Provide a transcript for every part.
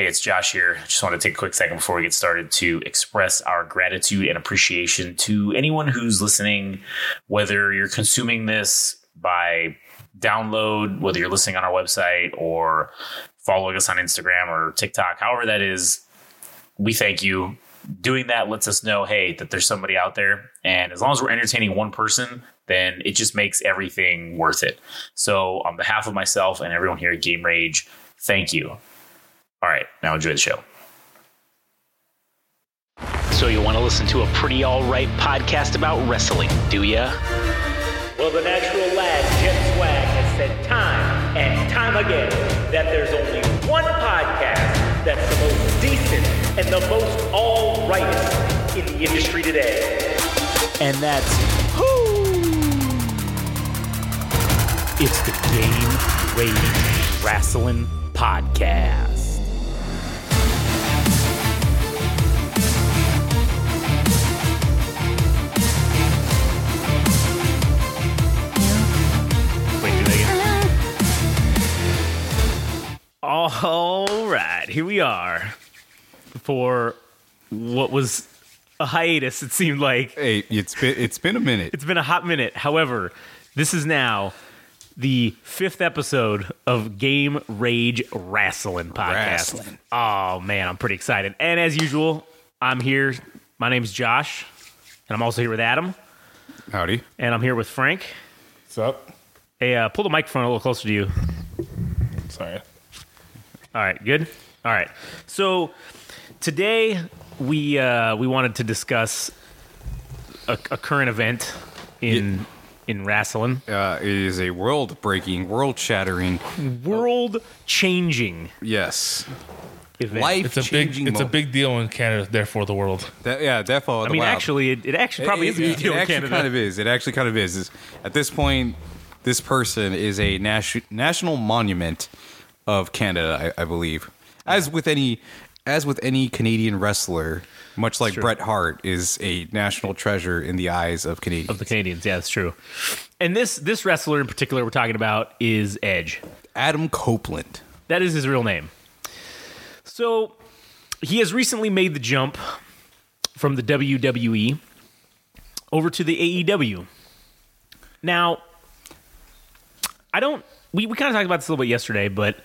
Hey, it's Josh here. Just want to take a quick second before we get started to express our gratitude and appreciation to anyone who's listening, whether you're consuming this by download, whether you're listening on our website or following us on Instagram or TikTok, however that is. We thank you. Doing that lets us know, hey, that there's somebody out there. And as long as we're entertaining one person, then it just makes everything worth it. So, on behalf of myself and everyone here at Game Rage, thank you. All right, now enjoy the show. So you want to listen to a pretty all-right podcast about wrestling, do ya? Well, the natural lad, Jet Swag, has said time and time again that there's only one podcast that's the most decent and the most all rightest in the industry today. And that's who? It's the Game Rage Wrestling Podcast. All right, here we are for what was a hiatus. It seemed like Hey, it's been it's been a minute. it's been a hot minute. However, this is now the fifth episode of Game Rage Wrestling podcast. Wrestling. Oh man, I'm pretty excited. And as usual, I'm here. My name's Josh, and I'm also here with Adam, Howdy. and I'm here with Frank. What's up? Hey, uh, pull the microphone a little closer to you. Sorry. All right, good. All right. So today we uh, we wanted to discuss a, a current event in in wrestling, Uh, it is a world breaking, world shattering, world changing yes, event. life It's a big changing. it's a big deal in Canada, therefore the world. That, yeah, therefore. I mean, actually, it, it actually probably is a big deal It in actually Canada. kind of is. It actually kind of is. Is- At this point, this person is a nation, national monument of Canada, I, I believe. As with any, as with any Canadian wrestler, much like Bret Hart is a national treasure in the eyes of Canadians. of the Canadians. Yeah, that's true. And this this wrestler in particular we're talking about is Edge. Adam Copeland. That is his real name. So he has recently made the jump from the WWE over to the AEW. Now, I don't. We, we kind of talked about this a little bit yesterday, but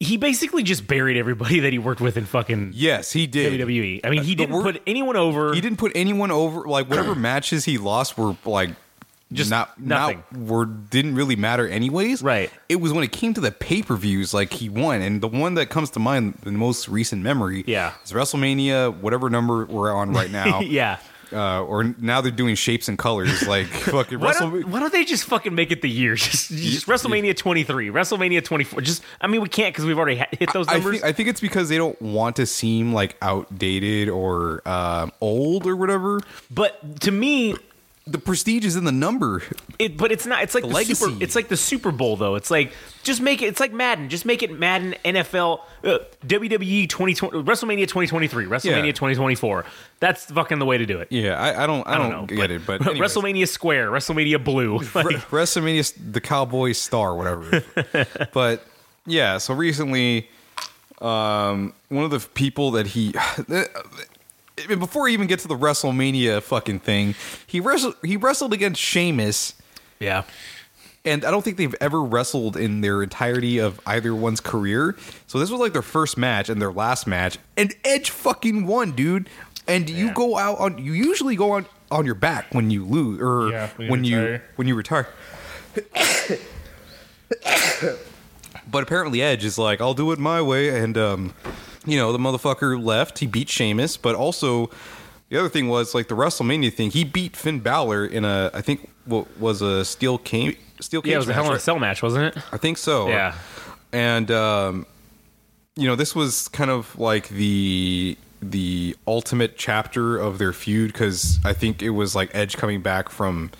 he basically just buried everybody that he worked with in fucking Yes, he did. WWE. I mean, he didn't word- put anyone over. He didn't put anyone over. Like whatever matches he lost were like Just not nothing. Not, were didn't really matter anyways. Right. It was when it came to the pay per views, like he won, and the one that comes to mind, the most recent memory, Yeah. is WrestleMania, whatever number we're on right now. yeah. Uh, or now they're doing shapes and colors, like fucking Why Wrestle. don't, why don't they just fucking make it the year? Just, just WrestleMania 23, WrestleMania 24. Just, I mean, we can't because we've already hit those I numbers. think, I think it's because they don't want to seem like outdated or um, old or whatever. but to me, The prestige is in the number. it. But it's not. It's like the, legacy. Super. It's like the Super Bowl, though. It's like just make it. It's like Madden. Just make it Madden NFL uh, WWE 2020 WrestleMania 2023 WrestleMania Yeah. 2024. That's fucking the way to do it. Yeah, I, I don't, I, I don't, don't, know, get it, but anyways. WrestleMania Square, WrestleMania Blue. Like, WrestleMania, the Cowboy Star, whatever. but yeah, so recently, um, one of the people that he before he even get to the WrestleMania fucking thing, he wrestled he wrestled against Sheamus, yeah. and I don't think they've ever wrestled in their entirety of either one's career. So this was like their first match and their last match, and Edge fucking won, dude. And you go out on you usually go on on your back when you lose or Yeah, when you when you retire. when you retire. but apparently Edge is like, I'll do it my way, and um, you know the motherfucker left. He beat Sheamus, but also the other thing was like the WrestleMania thing. He beat Finn Balor in a I think what was a steel cage steel cage. Yeah, it was a Hell in a right? Cell match, wasn't it? I think so. Yeah. and um, you know this was kind of like the the ultimate chapter of their feud because I think it was like Edge coming back from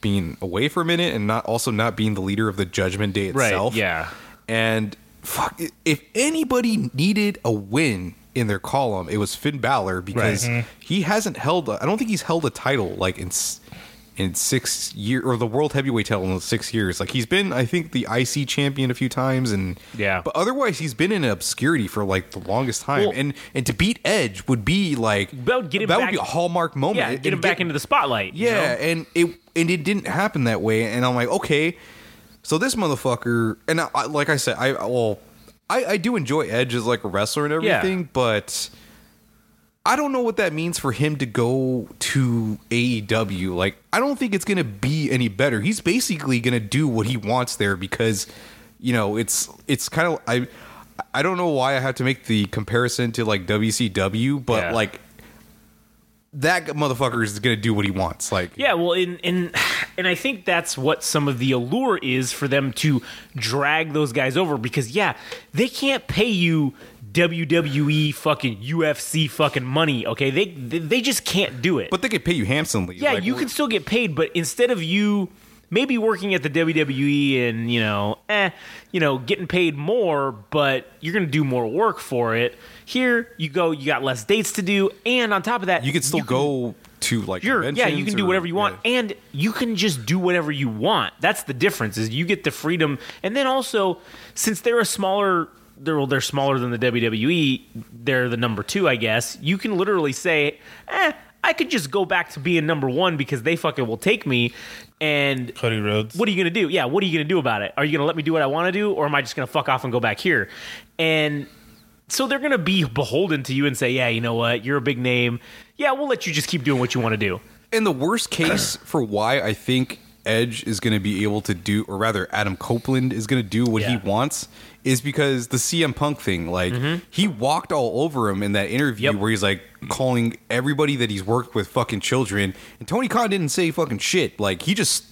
being away for a minute and not also not being the leader of the Judgment Day Right. itself. Yeah. And fuck, if anybody needed a win in their column, it was Finn Balor because Right. he hasn't held. I I don't think he's held a title like in in six years or the world heavyweight title in six years. Like he's been, I think, the IC champion a few times, and Yeah. But otherwise, he's been in obscurity for like the longest time. Well- and and to beat Edge would be like Well, get him that back- would be a hallmark moment. Yeah, get him back into the spotlight. you yeah, know? and it and it didn't happen that way. And I'm like, okay, so this motherfucker, and I, I- like I said, I well, I, I do enjoy Edge as like a wrestler and Yeah. everything, but I don't know what that means for him to go to AEW. Like, I don't think it's gonna be any better. He's basically gonna do what he wants there because, you know, it's it's kind of I. I don't know why I have to make the comparison to like WCW, but Yeah. like that motherfucker is gonna do what he wants. Like, Yeah, well, and and and I think that's what some of the allure is for them to drag those guys over because yeah, they can't pay you WWE fucking UFC fucking money. Okay, they they, they just can't do it. but they could pay you handsomely. yeah, Like, you can still get paid, but instead of you maybe working at the WWE and you know, eh, you know, getting paid more, but you're gonna do more work for it. Here, you go, you got less dates to do, and on top of that, You could still go to like Sure, yeah, you conventions can do or- whatever you want, yeah. and you can just do whatever you want. That's the difference. Is you get the freedom, and then also since they're a smaller, they're well, they're smaller than the WWE. They're the number two, I guess. You can literally say, "Eh, I could just go back to being number one because they fucking will take me." And Cody Rhodes. what are you gonna do? Yeah, what are you gonna do about it? Are you gonna let me do what I want to do, or am I just gonna fuck off and go back here? And so they're gonna be beholden to you and say, "Yeah, you know what? You're a big name. Yeah, we'll let you just keep doing what you want to do." And the worst case for why I think Edge is going to be able to do, or rather, Adam Copeland is going to do what he wants, is because the CM Punk thing. Like he walked all over him in that interview Mm-hmm. Yep. where he's like calling everybody that he's worked with fucking children, and Tony Khan didn't say fucking shit. Like he just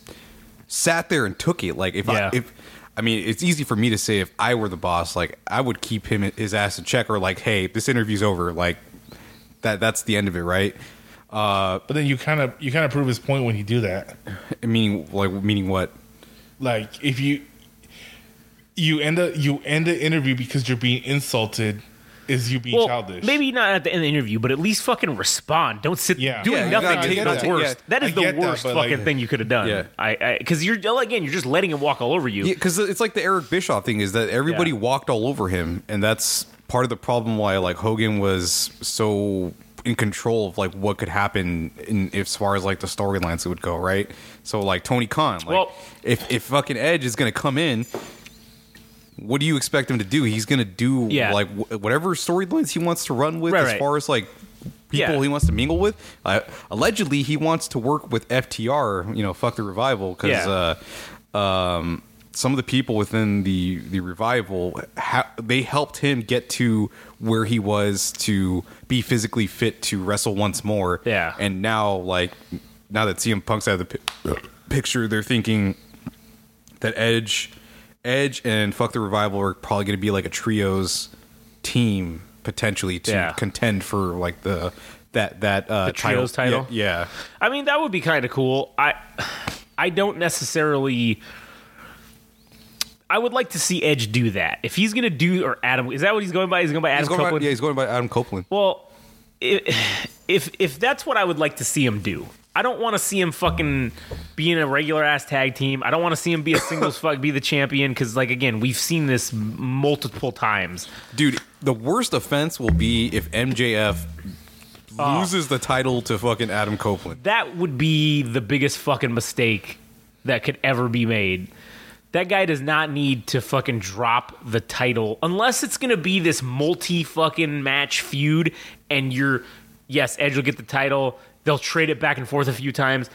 sat there and took it. Like if Yeah. I if. I mean, it's easy for me to say if I were the boss, like I would keep him his ass in check, or like, hey, this interview's over, like that. That's the end of it, right? Uh, But then you kind of you kind of prove his point when you do that. Meaning, like, meaning what? Like if you you end a you end the interview because you're being insulted, is you being well, childish? maybe not at the end of the interview, but at least fucking respond. Don't sit Yeah. doing Yeah, nothing gotta is the that. worst. Yeah, that is the get that, worst fucking like- thing you could have done. Yeah. I because you're again, you're just letting him walk all over you. Yeah, because it's like the Eric Bischoff thing is that everybody Yeah. walked all over him, and that's part of the problem why like Hogan was so in control of like what could happen in if as far as like the storylines would go, right? So like Tony Khan, like Well- if if fucking Edge is gonna come in. What do you expect him to do? He's gonna do Yeah. like wh- whatever storylines he wants to run with, Right, as right. far as like people Yeah. he wants to mingle with. Uh, allegedly, he wants to work with FTR. You know, fuck the revival because Yeah. uh, um, some of the people within the the revival ha- they helped him get to where he was to be physically fit to wrestle once more. Yeah. and now like now that CM Punk's out of the pi- picture, they're thinking that Edge, Edge, and fuck the revival are probably going to be like a trios team potentially to Yeah. contend for like the that that uh, The trios title? Yeah, yeah. I mean, that would be kind of cool. I I don't necessarily. I would like to see Edge do that. If he's gonna do or Adam, is that what he's going by? He's going by Adam going by, yeah, he's going by Adam Copeland. Well, if if that's what I would like to see him do, I don't want to see him fucking being a regular ass tag team. I don't want to see him be a singles fuck be the champion because like again we've seen this multiple times. Dude, the worst offense will be if MJF Oh. loses the title to fucking Adam Copeland. That would be the biggest fucking mistake that could ever be made. That guy does not need to fucking drop the title unless it's going to be this multi fucking match feud and you're yes, Edge will get the title. They'll trade it back and forth a few times,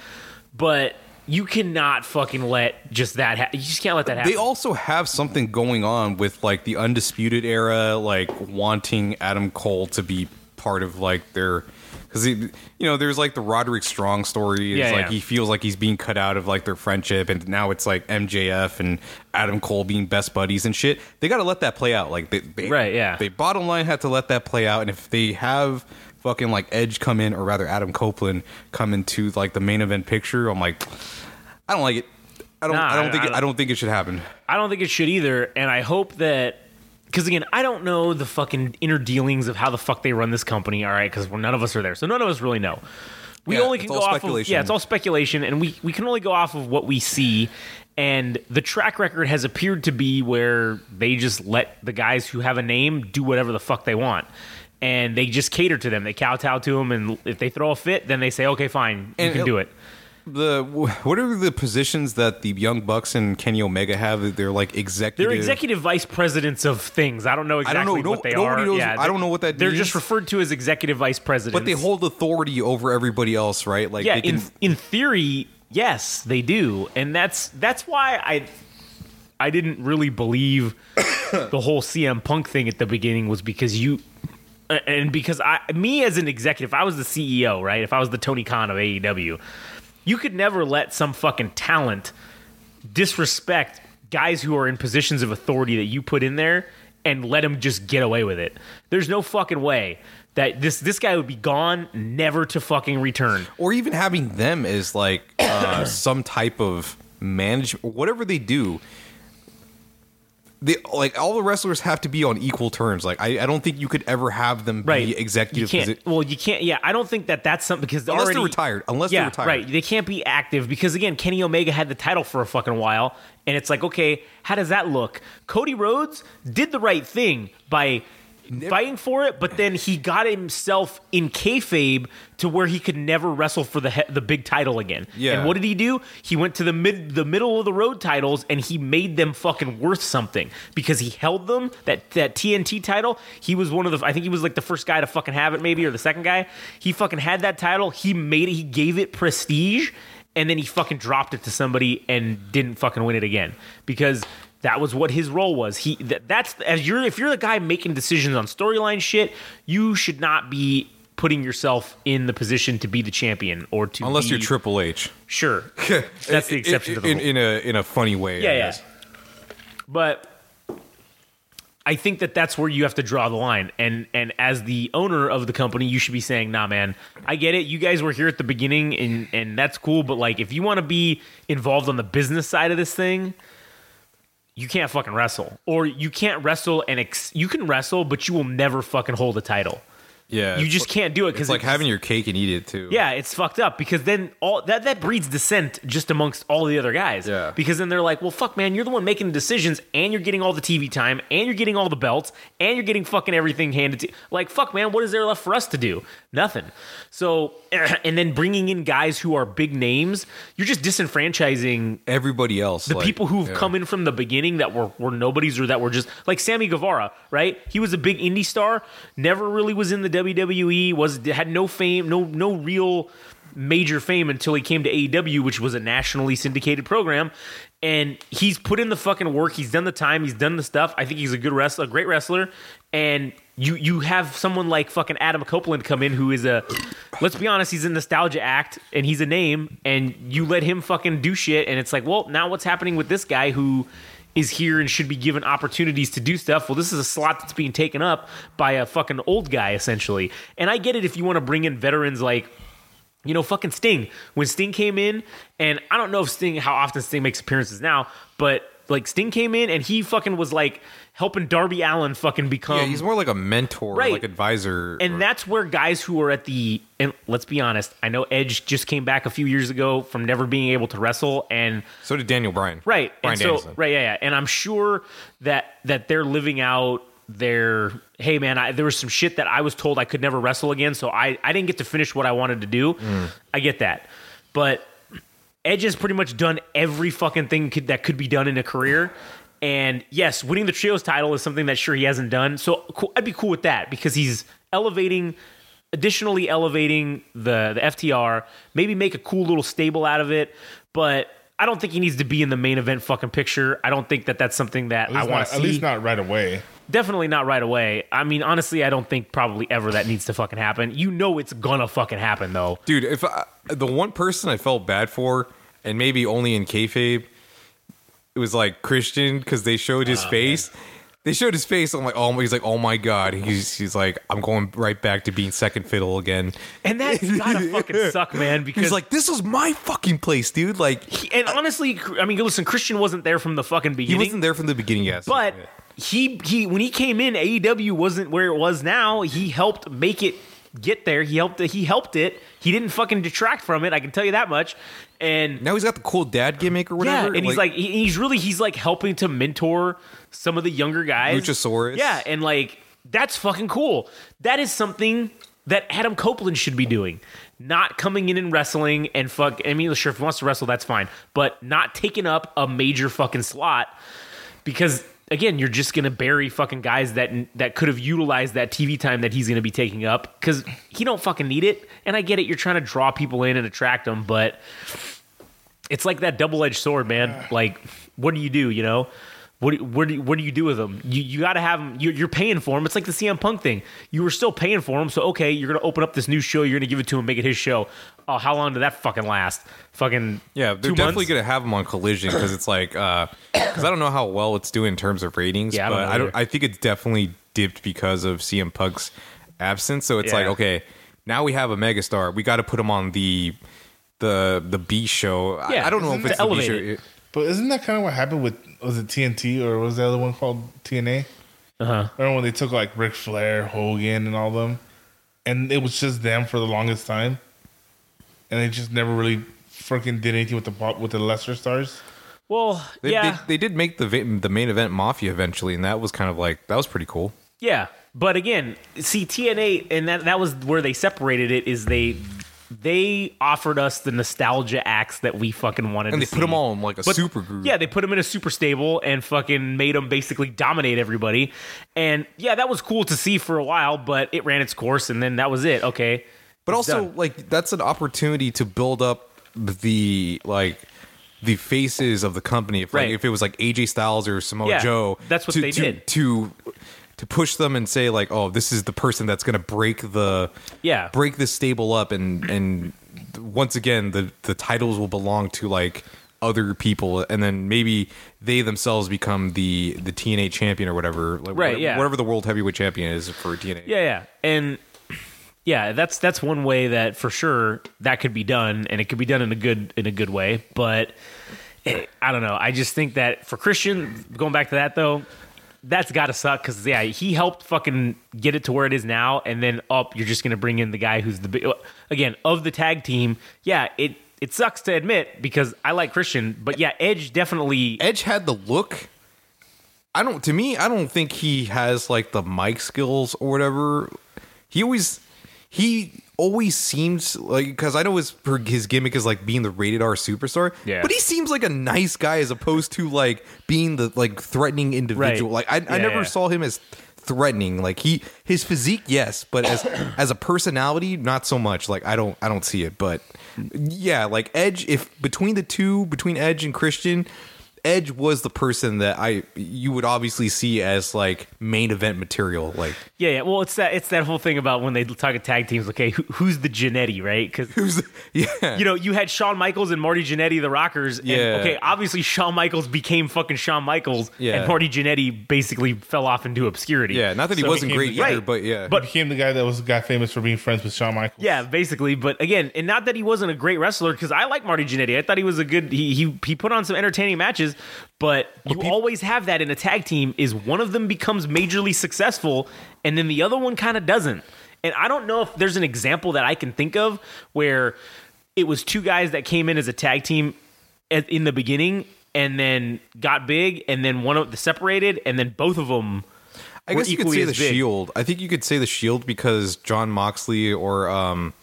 but you cannot fucking let just that ha- you just can't let that happen. They also have something going on with like the undisputed era, like wanting Adam Cole to be part of like their because you know there's like the Roderick Strong story. It's Yeah, like yeah. he feels like he's being cut out of like their friendship, and now it's like MJF and Adam Cole being best buddies and shit. They got to let that play out. Like they, they Right, yeah. They bottom line had to let that play out, and if they have fucking like Edge come in, or rather Adam Copeland come into like the main event picture, I'm like, I don't like it. I don't. Nah, I don't think. I I don't think it should happen. I don't think it should either, and I hope that because again, I don't know the fucking inner dealings of how the fuck they run this company. All right, because none of us are there, so none of us really know. We Yeah, only can go off of yeah, it's all speculation, and we we can only go off of what we see. And the track record has appeared to be where they just let the guys who have a name do whatever the fuck they want. And they just cater to them. They kowtow to them, and if they throw a fit, then they say, "Okay, fine, you And can do it." The what are the positions that the Young Bucks and Kenny Omega have? They're like executive. They're executive vice presidents of things. I don't know I exactly don't know. what they No- nobody are. knows- yeah, I don't know what that They're means. just referred to as executive vice presidents. but they hold authority over everybody else, right? Like yeah, they can, in in theory, yes, they do, and that's that's why I I didn't really believe the whole CM Punk thing at the beginning was because you and because I me as an executive, if I was the CEO, right? If I was the Tony Khan of AEW, you could never let some fucking talent disrespect guys who are in positions of authority that you put in there and let them just get away with it. There's no fucking way that this this guy would be gone, never to fucking return. or even having them as like uh, some type of management, whatever they do. They like all the wrestlers have to be on equal terms. Like I, I don't think you could ever have them right be executive. You can't. posi- well, you can't. Yeah, I don't think that that's something because Unless they're already, retired. Unless yeah, they're retired. right. They can't be active because again, Kenny Omega had the title for a fucking while, and it's like, okay, how does that look? Cody Rhodes did the right thing by fighting for it, but then he got himself in kayfabe to where he could never wrestle for the he- the big title again. Yeah. And what did he do? He went to the mid the middle of the road titles and he made them fucking worth something because he held them that that TNT title. He was one of the I think he was like the first guy to fucking have it maybe or the second guy. He fucking had that title. He made it. He gave it prestige and then he fucking dropped it to somebody and didn't fucking win it again because that was what his role was. He that, that's as you're if you're the guy making decisions on storyline shit, you should not be putting yourself in the position to be the champion or to Unless be, you're Triple H. Sure, that's the exception to the in, rule. in a in a funny way. Yeah, yeah. But I think that that's where you have to draw the line. And and as the owner of the company, you should be saying, "Nah, man, I get it. You guys were here at the beginning, and and that's cool. But like, if you want to be involved on the business side of this thing." You can't fucking wrestle, or you can't wrestle and ex- you can wrestle, but you will never fucking hold a title. Yeah, You just can't do it It's because like having your cake and eat it too. yeah, it's fucked up because then all that that breeds dissent just amongst all the other guys. Yeah. Because then they're like, well, fuck, man, you're the one making the decisions, and you're getting all the TV time, and you're getting all the belts, and you're getting fucking everything handed to. You. Like, fuck, man, what is there left for us to do? Nothing. So, and then bringing in guys who are big names, you're just disenfranchising everybody else. the like, people who've yeah. come in from the beginning that were, were nobodies or that were just like Sammy Guevara, right? He was a big indie star, never really was in the WWE, was had no fame, no no real major fame until he came to AEW, which was a nationally syndicated program. And he's put in the fucking work. He's done the time. He's done the stuff. I think he's a good wrestler, a great wrestler. And you you have someone like fucking Adam Copeland come in who is a let's be honest, he's a nostalgia act and he's a name, and you let him fucking do shit, and it's like, well, now what's happening with this guy who is here and should be given opportunities to do stuff. Well, this is a slot that's being taken up by a fucking old guy, essentially. And I get it if you want to bring in veterans like you know, fucking Sting. When Sting came in, and I don't know if Sting, how often Sting makes appearances now, but like Sting came in and he fucking was like helping Darby Allin fucking become. Yeah, he's more like a mentor, Right. like advisor. and or- that's where guys who are at the and let's be honest, I know Edge just came back a few years ago from never being able to wrestle, and so did Daniel Bryan. right, Bryan and so Danielson. right, yeah, yeah, and I'm sure that that they're living out their hey man, I, there was some shit that I was told I could never wrestle again, so I I didn't get to finish what I wanted to do. Mm. I get that, but Edge has pretty much done every fucking thing could, that could be done in a career. And yes, winning the trios title is something that sure he hasn't done. So cool, I'd be cool with that because he's elevating, additionally elevating the the FTR. Maybe make a cool little stable out of it. But I don't think he needs to be in the main event fucking picture. I don't think that that's something that I want not, to at least not right away. Definitely not right away. I mean, honestly, I don't think probably ever that needs to fucking happen. You know, it's gonna fucking happen though. dude. If I, the one person I felt bad for, and maybe only in kayfabe, it was like Christian because they showed Oh, his ah, face. They showed his face. I'm like, oh, my- he's like, oh my god. He's he's like, I'm going right back to being second fiddle again. And that's gotta fucking suck, man. Because He's like, this is my fucking place, dude. Like, He- and honestly, I mean, listen, Christian wasn't there from the fucking beginning. he wasn't there from the beginning, yes. but he he when he came in, AEW wasn't where it was now. He helped make it get there. He helped. He helped it. He didn't fucking detract from it. I can tell you that much. And Now he's got the cool dad gimmick or yeah, whatever. and he's like, he- he's really, he's like helping to mentor some of the younger guys. Luchasaurus. Yeah, and like that's fucking cool. That is something that Adam Copeland should be doing. Not coming in and wrestling and fuck. I mean, sure, if he wants to wrestle, that's fine, but not taking up a major fucking slot because again, you're just gonna bury fucking guys that that could have utilized that TV time that he's gonna be taking up because he don't fucking need it. And I get it, you're trying to draw people in and attract them, but it's like that double edged sword, man. Like, what do you do? You know, what do, what do, you- what do you do with them? You you got to have them. You're, you're paying for them. It's like the CM Punk thing. You were still paying for them, so okay, you're gonna open up this new show. You're gonna give it to him, make it his show. Oh, how long did that fucking last? Fucking Yeah, they're two definitely months? going to have him on Collision because it's like because I don't know how well it's doing in terms of ratings. Yeah, I don't but I don't. I think it's definitely dipped because of CM Punk's absence. So it's like okay, now we have a megastar. We got to put him on the the the B show. I- Yeah, I, don't know if isn't it's it the B elevated? show. But isn't that kind of what happened with was it TNT or was the other one called TNA? Uh huh. Remember when they took like Ric Flair, Hogan, and all them, and it was just them for the longest time, and they just never really freaking did anything with the pop with the lesser stars. Well, They, yeah, they, they did make the va- the main event Mafia eventually, and that was kind of like that was pretty cool. Yeah, but again, see TNA, and that that was where they separated it. Is they they offered us the nostalgia acts that we fucking wanted, And to they put see. them all in like a But- super group. Yeah, they put them in a super stable and fucking made them basically dominate everybody. And yeah, that was cool to see for a while, but it ran its course, and then that was it. Okay, But It's also, done. like that's an opportunity to build up the like the faces of the company. If like Right. if it was like AJ Styles or Samoa Yeah, Joe, that's what to, they to, did. to to push them and say like, oh, this is the person that's going to break the Yeah. break this stable up, and and once again the the titles will belong to like other people and then maybe they themselves become the the TNA champion or whatever like Right, yeah. whatever the world heavyweight champion is for TNA Yeah, yeah, and yeah, that's that's one way that for sure that could be done, and it could be done in a good in a good way. But eh, I don't know. I just think that for Christian, going back to that though, that's got to suck because yeah, he helped fucking get it to where it is now, and then up, you're just gonna bring in the guy who's the big again of the tag team. Yeah, it it sucks to admit because I like Christian, but yeah, Edge definitely. Edge had the look. I don't. To me, I don't think he has like the mic skills or whatever. He always, he always seems like because I know his his gimmick is like being the rated R superstar. Yeah. But he seems like a nice guy as opposed to like being the like threatening individual. Right. Like I, I never yeah. saw him as threatening. Like he his physique, yes, but as as a personality, not so much. Like I don't I don't see it. But yeah, like Edge, if between the two, between Edge and Christian, Edge was the person that I you would obviously see as like main event material. Like Yeah, yeah. Well, it's that it's that whole thing about when they talk of tag teams. Okay, who, who's the Jannetty, right? Because who's yeah. you know, you had Shawn Michaels and Marty Jannetty, the Rockers. And, Yeah. okay, obviously Shawn Michaels became fucking Shawn Michaels, Yeah. and Marty Jannetty basically fell off into obscurity. yeah, not that he So wasn't great the- either, Right. but yeah. But- he Became the guy that was got famous for being friends with Shawn Michaels. Yeah, basically. But again, and not that he wasn't a great wrestler, because I like Marty Jannetty. I thought he was a good. He he he put on some entertaining matches, but you always have that in a tag team. Is one of them becomes majorly successful, and then the other one kind of doesn't. And I don't know if there's an example that I can think of where it was two guys that came in as a tag team at, in the beginning, and then got big, and then one of the separated, and then both of them. I guess you could say the big. Shield. I think you could say the Shield because Jon Moxley or um,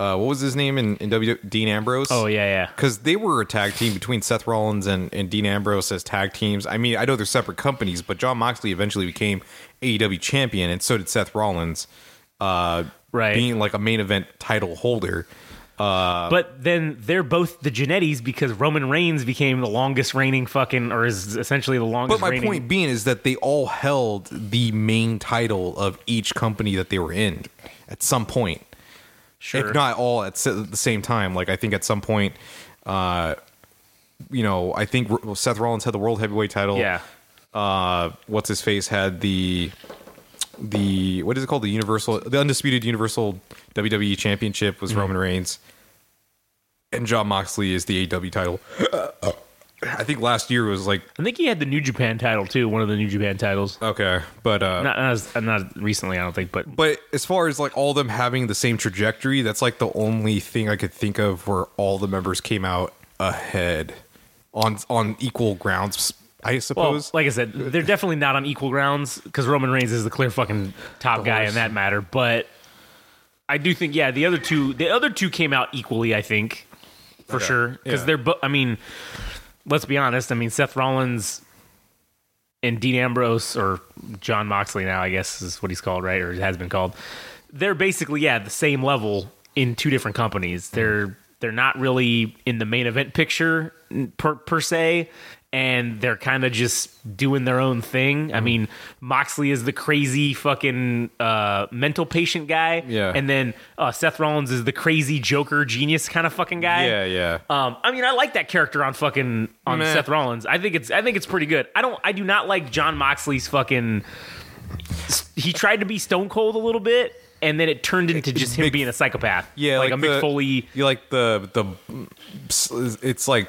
uh, what was his name in, in W Dean Ambrose. Oh yeah, yeah. because they were a tag team between Seth Rollins and, and Dean Ambrose as tag teams. I mean, I know they're separate companies, but Jon Moxley eventually became AEW champion, and so did Seth Rollins, uh, Right. being like a main event title holder. But then they're both the Jannettys because Roman Reigns became the longest reigning fucking, or is essentially the longest. But my reigning. point being is that they all held the main title of each company that they were in at some point. Sure. if not all at the same time. Like I think at some point, uh, you know, I think Seth Rollins had the world heavyweight title. yeah. Uh, what's his face had the the what is it called? The universal, the undisputed universal WWE championship Mm-hmm. was Roman Reigns, and Jon Moxley is the AW title. I think last year was like I think he had the New Japan title too, one of the New Japan titles. okay, but uh, Not not, as, not recently, I don't think, but but as far as like all them having the same trajectory, that's like the only thing I could think of where all the members came out ahead on on equal grounds. I well, suppose. like I said, they're definitely not on equal grounds because Roman Reigns is the clear fucking top guy in that matter. But I do think, yeah, the other two, the other two came out equally. I think for sure because yeah. they're. bo- I mean, let's be honest. I mean, Seth Rollins and Dean Ambrose or Jon Moxley now, I guess is what he's called, right, or has been called. They're basically yeah the same level in two different companies. They're they're not really in the main event picture per per se, and they're kind of just doing their own thing. I mean, Moxley is the crazy fucking uh, mental patient guy, Yeah. and then uh, Seth Rollins is the crazy Joker genius kind of fucking guy. yeah, yeah. Um, I mean, I like that character on fucking on Meh. Seth Rollins. I think it's I think it's pretty good. I don't I do not like Jon Moxley's fucking. He tried to be Stone Cold a little bit, and then it turned into just him Mick- being a psychopath. Yeah, like, like, a the, Mick Foley. You like the the. It's like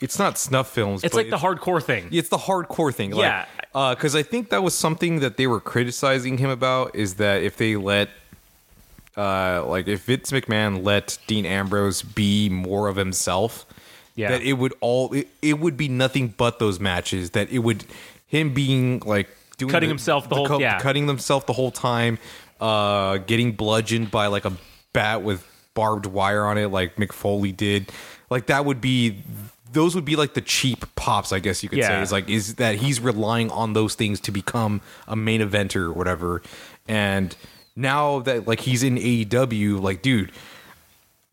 it's not snuff films. It's like the hardcore thing. It's the hardcore thing. Like, Yeah. because I think that was something that they were criticizing him about. Is that if they let, uh, like if Vince McMahon let Dean Ambrose be more of himself, Yeah. that it would all it, it would be nothing but those matches. That it would him being like doing Cutting himself the whole- yeah. cutting himself the whole time, uh, getting bludgeoned by like a bat with barbed wire on it, like Mick Foley did. Like that would be. Those would be like the cheap pops, I guess you could say. Is like is that he's relying on those things to become a main eventer or whatever. And now that like he's in AEW, like dude,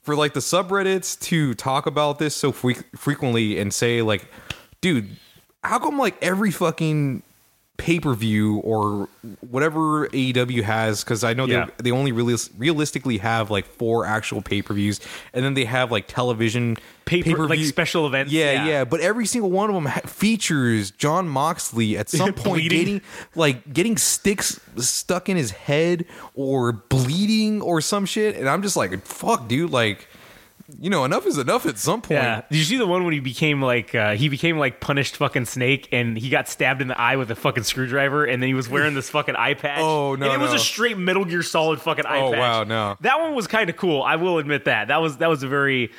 for like the subreddits to talk about this so fre- frequently and say like, dude, how come like every fucking pay per view or whatever AEW has? Because I know Yeah. they they only really realistically have like four actual pay per views, and then they have like television Paper- like pay-per-view- special events, Yeah, yeah. yeah, but every single one of them ha- features Jon Moxley at some point getting like getting sticks stuck in his head or bleeding or some shit, and I'm just like, fuck, dude, like. You know, enough is enough at some point. Yeah. Did you see the one when he became like uh, he became like punished fucking snake and he got stabbed in the eye with a fucking screwdriver and then he was wearing this fucking eye patch. Oh, no, And it was a straight Metal Gear Solid fucking eye Oh, patch. wow, no. That one was kind of cool. I will admit that. That was that was a very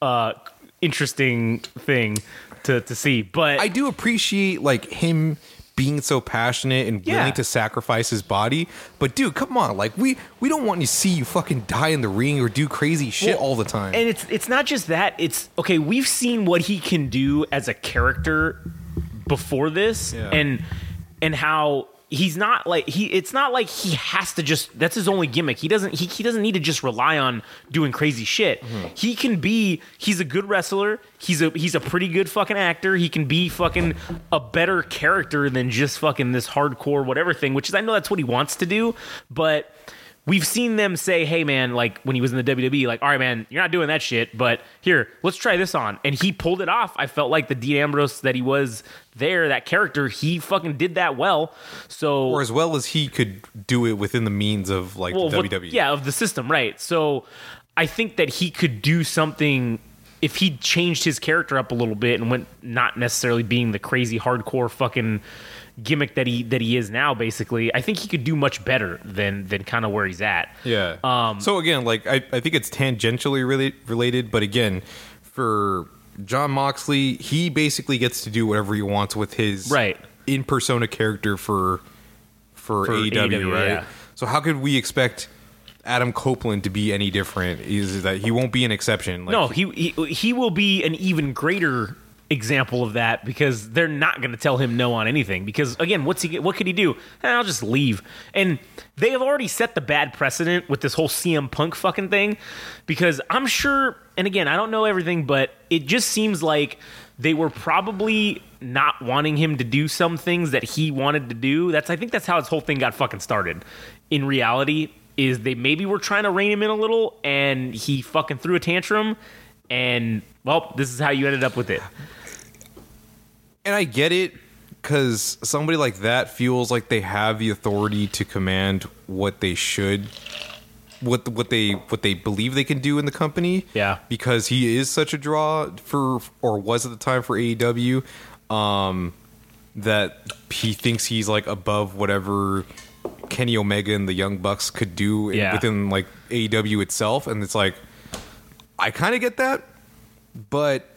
uh, interesting thing to to see. But I do appreciate like him being so passionate and willing Yeah. to sacrifice his body. But dude, come on, like we we don't want to see you fucking die in the ring or do crazy shit Well, all the time. And it's it's not just that. It's okay. We've seen what he can do as a character before this, Yeah. and and how he's not like he. It's not like he has to just. That's his only gimmick. He doesn't. He, he doesn't need to just rely on doing crazy shit. Mm-hmm. He can be. He's a good wrestler. He's a he's a pretty good fucking actor. He can be fucking a better character than just fucking this hardcore whatever thing. Which is I know that's what he wants to do, but we've seen them say, "Hey, man," like when he was in the WWE, like, "All right, man, you're not doing that shit, but here, let's try this on," and he pulled it off. I felt like the Dean Ambrose that he was there, that character, he fucking did that well. So, or as well as he could do it within the means of like well, the what- WWE. yeah, of the system, right? So, I think that he could do something. If he changed his character up a little bit and went not necessarily being the crazy hardcore fucking gimmick that he that he is now, basically, I think he could do much better than than kind of where he's at. Yeah. Um, so again, like I, I think it's tangentially really related, but again, for Jon Moxley, he basically gets to do whatever he wants with his Right. in persona character for for, For AEW, right? yeah. So how could we expect Adam Copeland to be any different? Is that he won't be an exception? Like, no, he, he he will be an even greater example of that because they're not going to tell him no on anything. Because again, what's he? What could he do? Eh, I'll just leave. And they have already set the bad precedent with this whole CM Punk fucking thing. Because I'm sure, and again, I don't know everything, but it just seems like they were probably not wanting him to do some things that he wanted to do. That's I think that's how his whole thing got fucking started. In reality, is they maybe were trying to rein him in a little, and he fucking threw a tantrum, and well, this is how you ended up with it. and I get it because somebody like that feels like they have the authority to command what they should what what they what they believe they can do in the company. Yeah. because he is such a draw for or was at the time for AEW. Um, that he thinks he's like above whatever Kenny Omega and the Young Bucks could do in- within like AEW itself, and it's like I kind of get that, but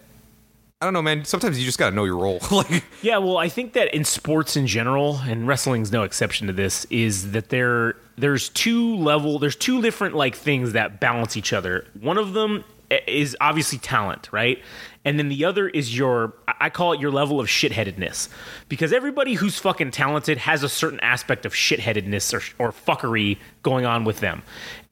I don't know, man. Sometimes you just gotta know your role. like, Yeah, well, I think that in sports in general, and wrestling's no exception to this, is that there there's two level there's two different like things that balance each other. One of them eh, is obviously talent, right? And then the other is your I I call it your level of shitheadedness. Because everybody who's fucking talented has a certain aspect of shitheadedness or, or fuckery going on with them.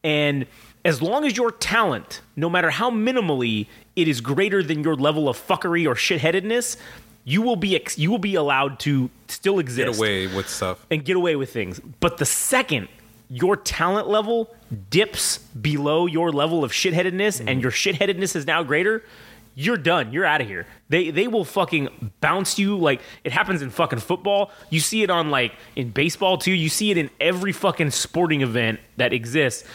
And as long as your talent, no matter how minimally it is greater than your level of fuckery or shitheadedness, you will be ex- you will be allowed to still exist get away with stuff. and get away with things. But the second your talent level dips below your level of shitheadedness and mm-hmm. your shitheadedness is now greater, you're done. You're out of here. They they will fucking bounce you like it happens in fucking football. You see it on like in baseball too. You see it in every fucking sporting event that exists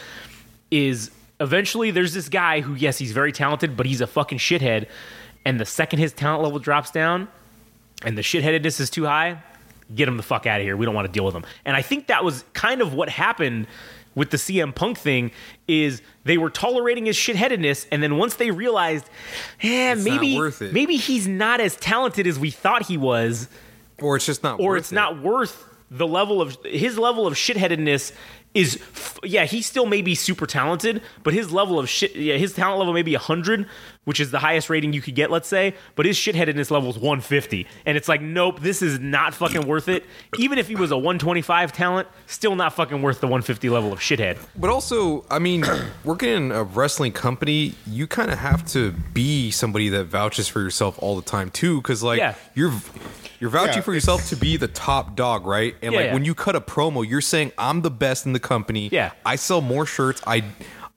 is eventually there's this guy who yes, he's very talented, but he's a fucking shithead and the second his talent level drops down, and the shitheadedness is too high, get him the fuck out of here. We don't want to deal with him. And I think that was kind of what happened with the CM Punk thing is they were tolerating his shitheadedness, and then once they realized, eh, not maybe maybe he's not as talented as we thought he was, Or it's just not. or it's it. not worth the level of his level of shitheadedness is yeah he still may be super talented but his level of shit yeah his talent level may be 100 which is the highest rating you could get let's say but his shitheadedness level is 150 and it's like nope this is not fucking worth it even if he was a 125 talent still not fucking worth the 150 level of shithead But also, I mean, working in a wrestling company, you kind of have to be somebody that vouches for yourself all the time too, because like Yeah. you're you're vouching Yeah, for yourself to be the top dog, right? And Yeah, like yeah. when you cut a promo, you're saying I'm the best in the company. Yeah. I sell more shirts. I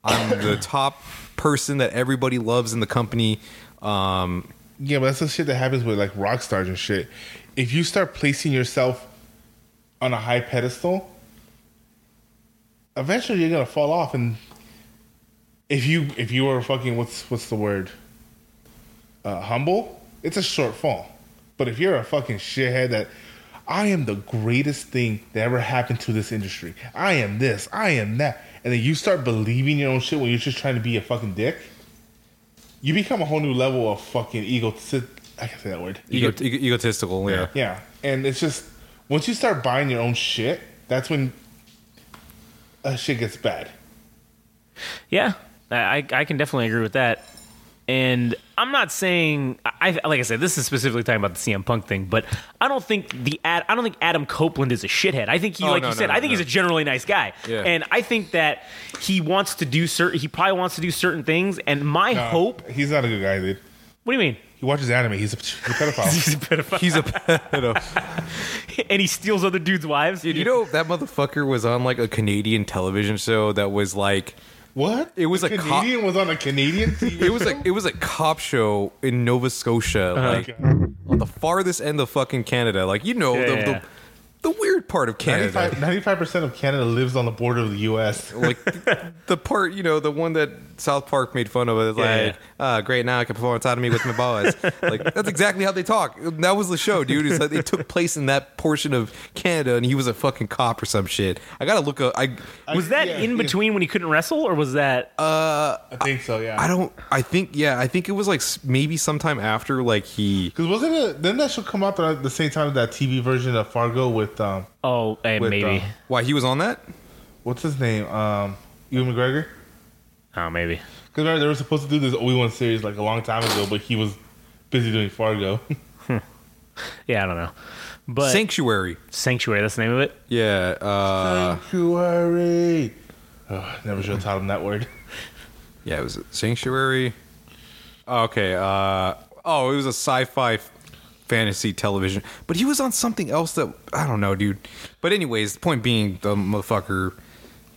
I'm the top person that everybody loves in the company. Um, Yeah, but that's the shit that happens with like rock stars and shit. If you start placing yourself on a high pedestal, eventually you're gonna fall off. And if you if you are fucking what's what's the word? Uh, humble, it's a short fall. But if you're a fucking shithead that I am the greatest thing that ever happened to this industry. I am this. I am that. And then you start believing your own shit when you're just trying to be a fucking dick. You become a whole new level of fucking ego. I can say that word. ego, ego- egotistical. Yeah. Yeah, and it's just once you start buying your own shit, that's when uh, shit gets bad. Yeah, I, I can definitely agree with that. And I'm not saying I like I said this is specifically talking about the CM Punk thing, but I don't think the ad, I don't think Adam Copeland is a shithead. I think he Oh, like no, you no, said, no, I think no. he's a generally nice guy. Yeah. And I think that he wants to do certain he probably wants to do certain things and my hope He's not a good guy, dude. What do you mean? He watches anime. He's a, he's a pedophile. He's a pedophile. He's a pedo. and he steals other dudes' wives. Dude, you know that motherfucker was on like a Canadian television show that was like what? It was a a cop- Canadian was on a Canadian TV. it was like it was a cop show in Nova Scotia, uh-huh. like Okay. on the farthest end of fucking Canada. Like you know Yeah, the, yeah. the the weird part of Canada. 95 percent of Canada lives on the border of the U.S. like the part, you know, the one that South Park made fun of. Is Yeah, like, ah, great, now I can perform autonomy with my boys. like that's exactly how they talk. That was the show, dude. It's like it took place in that portion of Canada, and he was a fucking cop or some shit. I gotta look up. I was that Yeah, in yeah. between when he couldn't wrestle, or was that? I think so. Yeah. I don't. I think yeah. I think it was like s- maybe sometime after like he. Because wasn't it? Didn't that show come out at the same time as that TV version of Fargo with um, oh, eh, with, maybe. uh, Why he was on that? what's his name? Um, Ewan McGregor. oh, maybe. Because remember they were supposed to do this Obi Wan series like a long time ago, but he was busy doing Fargo. Yeah, I don't know. But Sanctuary. Sanctuary, that's the name of it. Yeah. Uh, Sanctuary. Oh, never should have taught him that word. yeah. It was Sanctuary. Oh, okay. Uh, oh, it was a sci-fi f- fantasy television, but he was on something else that I don't know, dude. But anyways, the point being, the motherfucker,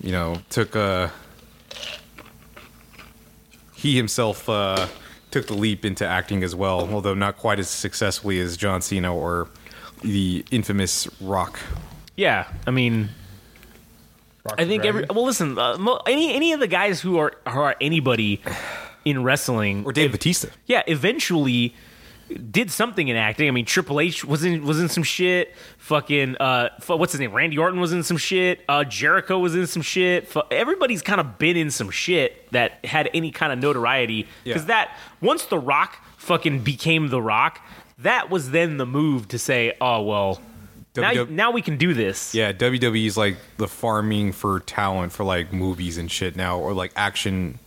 you know, took uh he himself uh, took the leap into acting as well, although not quite as successfully as John Cena or the infamous Rock. Yeah, I mean, I think every well, listen, uh, mo- any any of the guys who are who are anybody in wrestling Or Dave Batista. yeah, eventually did something in acting. I mean, Triple H was in was in some shit. Fucking uh, what's his name? Randy Orton was in some shit. Uh, Jericho was in some shit. Everybody's kind of been in some shit that had any kind of notoriety. Because Yeah. that once The Rock fucking became The Rock, that was then the move to say, oh well, now WW now we can do this. Yeah, WWE's like the farming for talent for like movies and shit now, or like action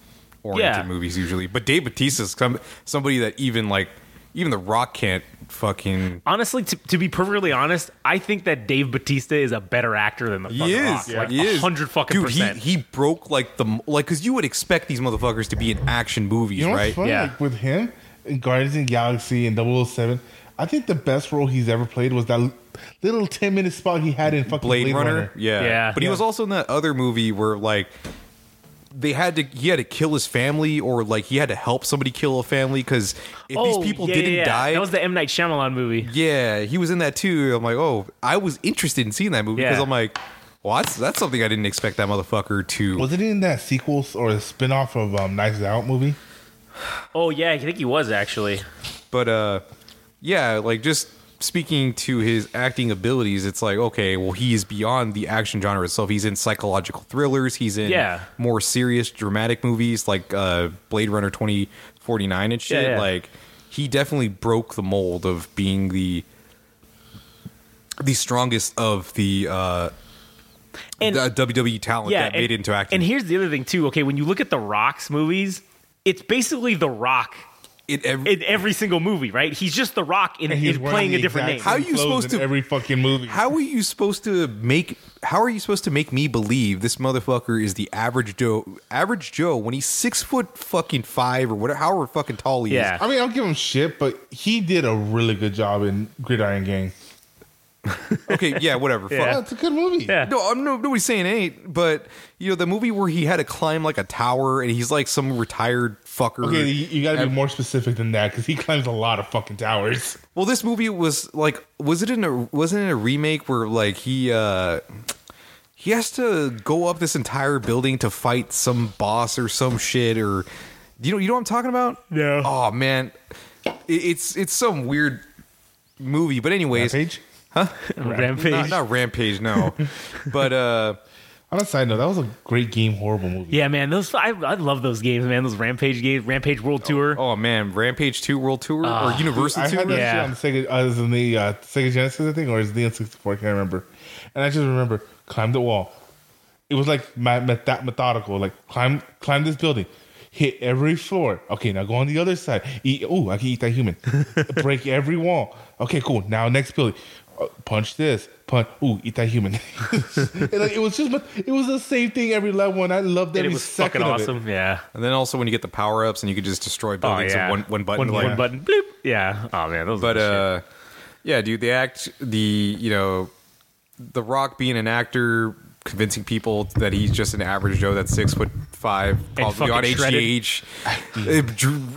oriented Yeah. movies usually. But Dave Batista's some, somebody that even like even The Rock can't fucking. Honestly, to, to be perfectly honest, I think that Dave Batista is a better actor than the fucking He is, Rock. Like he is. hundred fucking Dude, percent. he he broke like the like because you would expect these motherfuckers to be in action movies, You know what's right? funny? Yeah. Like with him in Guardians of the Galaxy and 007, I think the best role he's ever played was that l- little 10 minute spot he had in fucking Blade, Blade, Runner. Yeah. Yeah. But he Yeah. was also in that other movie where like they had to he had to kill his family or like he had to help somebody kill a family because if these people Oh, yeah, didn't yeah, yeah. die. That was the M Night Shyamalan movie. yeah, he was in that too. I'm like, oh, I was interested in seeing that movie because Yeah. I'm like, well, that's that's something I didn't expect that motherfucker to. Was it in that sequel or the spin off of um, Knives Out movie? Oh yeah, I think he was actually. But uh, yeah, like just speaking to his acting abilities, it's like okay, well, he's beyond the action genre itself. He's in psychological thrillers. He's in Yeah. more serious, dramatic movies like uh, Blade Runner twenty forty nine and shit. Yeah, yeah. Like he definitely broke the mold of being the the strongest of the uh, And the WWE talent yeah, that made it into acting. And here's the other thing too. Okay, when you look at the Rock's movies, it's basically the Rock it, every, in every single movie, right? He's just the Rock in, And he's in playing a different name. How are you supposed to- every fucking movie? How are you supposed to make? How are you supposed to make me believe this motherfucker is the average Joe? Average Joe when he's six foot fucking five or whatever, however fucking tall he Yeah. is. I mean, I'll give him shit, but he did a really good job in Gridiron Gang. Okay, yeah, whatever. fuck. Yeah. Oh, it's a good movie. Yeah. No, I'm no nobody's saying it ain't, but you know the movie where he had to climb like a tower and he's like some retired fucker. Okay, you, you got to be more specific than that because he climbs a lot of fucking towers. Well, this movie was like, was it in a wasn't it a remake where like he uh he has to go up this entire building to fight some boss or some shit or you know you know what I'm talking about? No. Oh man, It- it's it's some weird movie, but anyways, Page. Rampage. not, not Rampage, no, but uh. On a side note, that was a great game, horrible movie. Yeah, man, those I, I love those games, man. Those Rampage games, Rampage World Tour. Oh man, Rampage Two World Tour Ah. or Universal I Tour? had that Yeah. shit on the Sega, uh, it was in the uh, Sega Genesis, I think, or is it the N64? I can't remember. And I just remember climb the wall. It was like ma- meth- methodical, like climb climb this building, hit every floor. Okay, now go on the other side. Eat. Oh, I can eat that human. Break every wall. Okay, cool. Now next building. Punch this. Punch. Ooh, eat that human. and, like, it was just, it was the same thing every level, and I loved and every it was second fucking of it. awesome. Yeah. And then also when you get the power ups and you could just destroy Oh buildings yeah. with one one button. One, like- one button. Bloop. Yeah. Oh man, those. But are the uh, yeah, dude, the act, the you know, the Rock being an actor, convincing people that he's just an average Joe that's six foot five, probably on. HGH,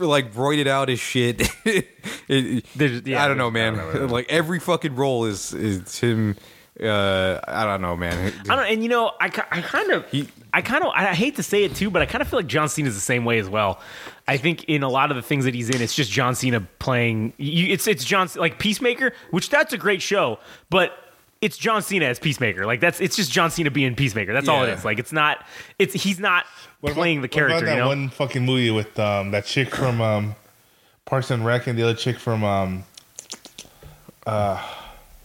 like roided out his shit. It- yeah, I don't know, man. Don't know. like every fucking role is is him. Uh, I don't know, man. I don't, and you know, I, I kind of, I kind of, I hate to say it too, but I kind of feel like John Cena is the same way as well. I think in a lot of the things that he's in, it's just John Cena playing. You, it's it's John like Peacemaker, which that's a great show, but it's John Cena as Peacemaker. Like that's it's just John Cena being Peacemaker. That's all it Yeah. is. Like it's not. It's he's not What about- playing the what about character. that You know. one fucking movie with um, that chick from um, Parks and Rec and the other chick from um, uh,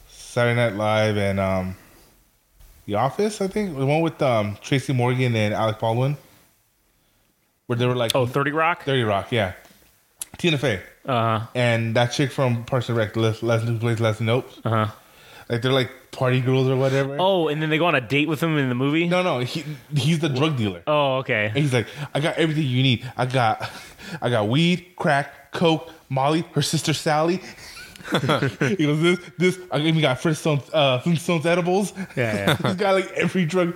Saturday Night Live and um, The Office. I think the one with um, Tracy Morgan and Alec Baldwin, where they were like oh, 30 Rock. Thirty Rock, yeah. Tina Fey Uh huh. and that chick from Parks and Rec, Les- Leslie who plays Leslie Knope. Uh huh. Like they're like party girls or whatever. Oh, and then they go on a date with him in the movie. No, no, he he's the drug dealer. Oh, okay. And he's like, I got everything you need. I got, I got weed, crack, coke, Molly, her sister Sally. he goes, this, this. I even got Flintstones, uh, Flintstones edibles. Yeah, yeah. he's got like every drug.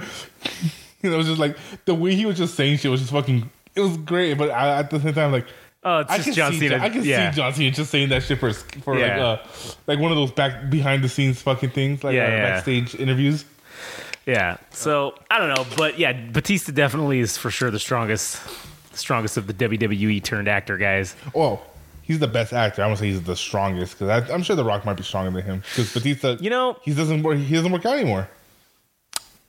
you know, it was just like the way he was just saying shit was just fucking. It was great, but I, at the same time, like. Oh, it's I just can John see, Cena. I can yeah. see John Cena just saying that shit for for Yeah. like uh like one of those back behind the scenes fucking things like Yeah, uh, yeah. backstage interviews. Yeah. So I don't know, but yeah, Batista definitely is for sure the strongest, the strongest of the WWE turned actor guys. Oh, he's the best actor. I won't say he's the strongest because I'm sure The Rock might be stronger than him. Because Batista, You know- he doesn't work. He doesn't work out anymore.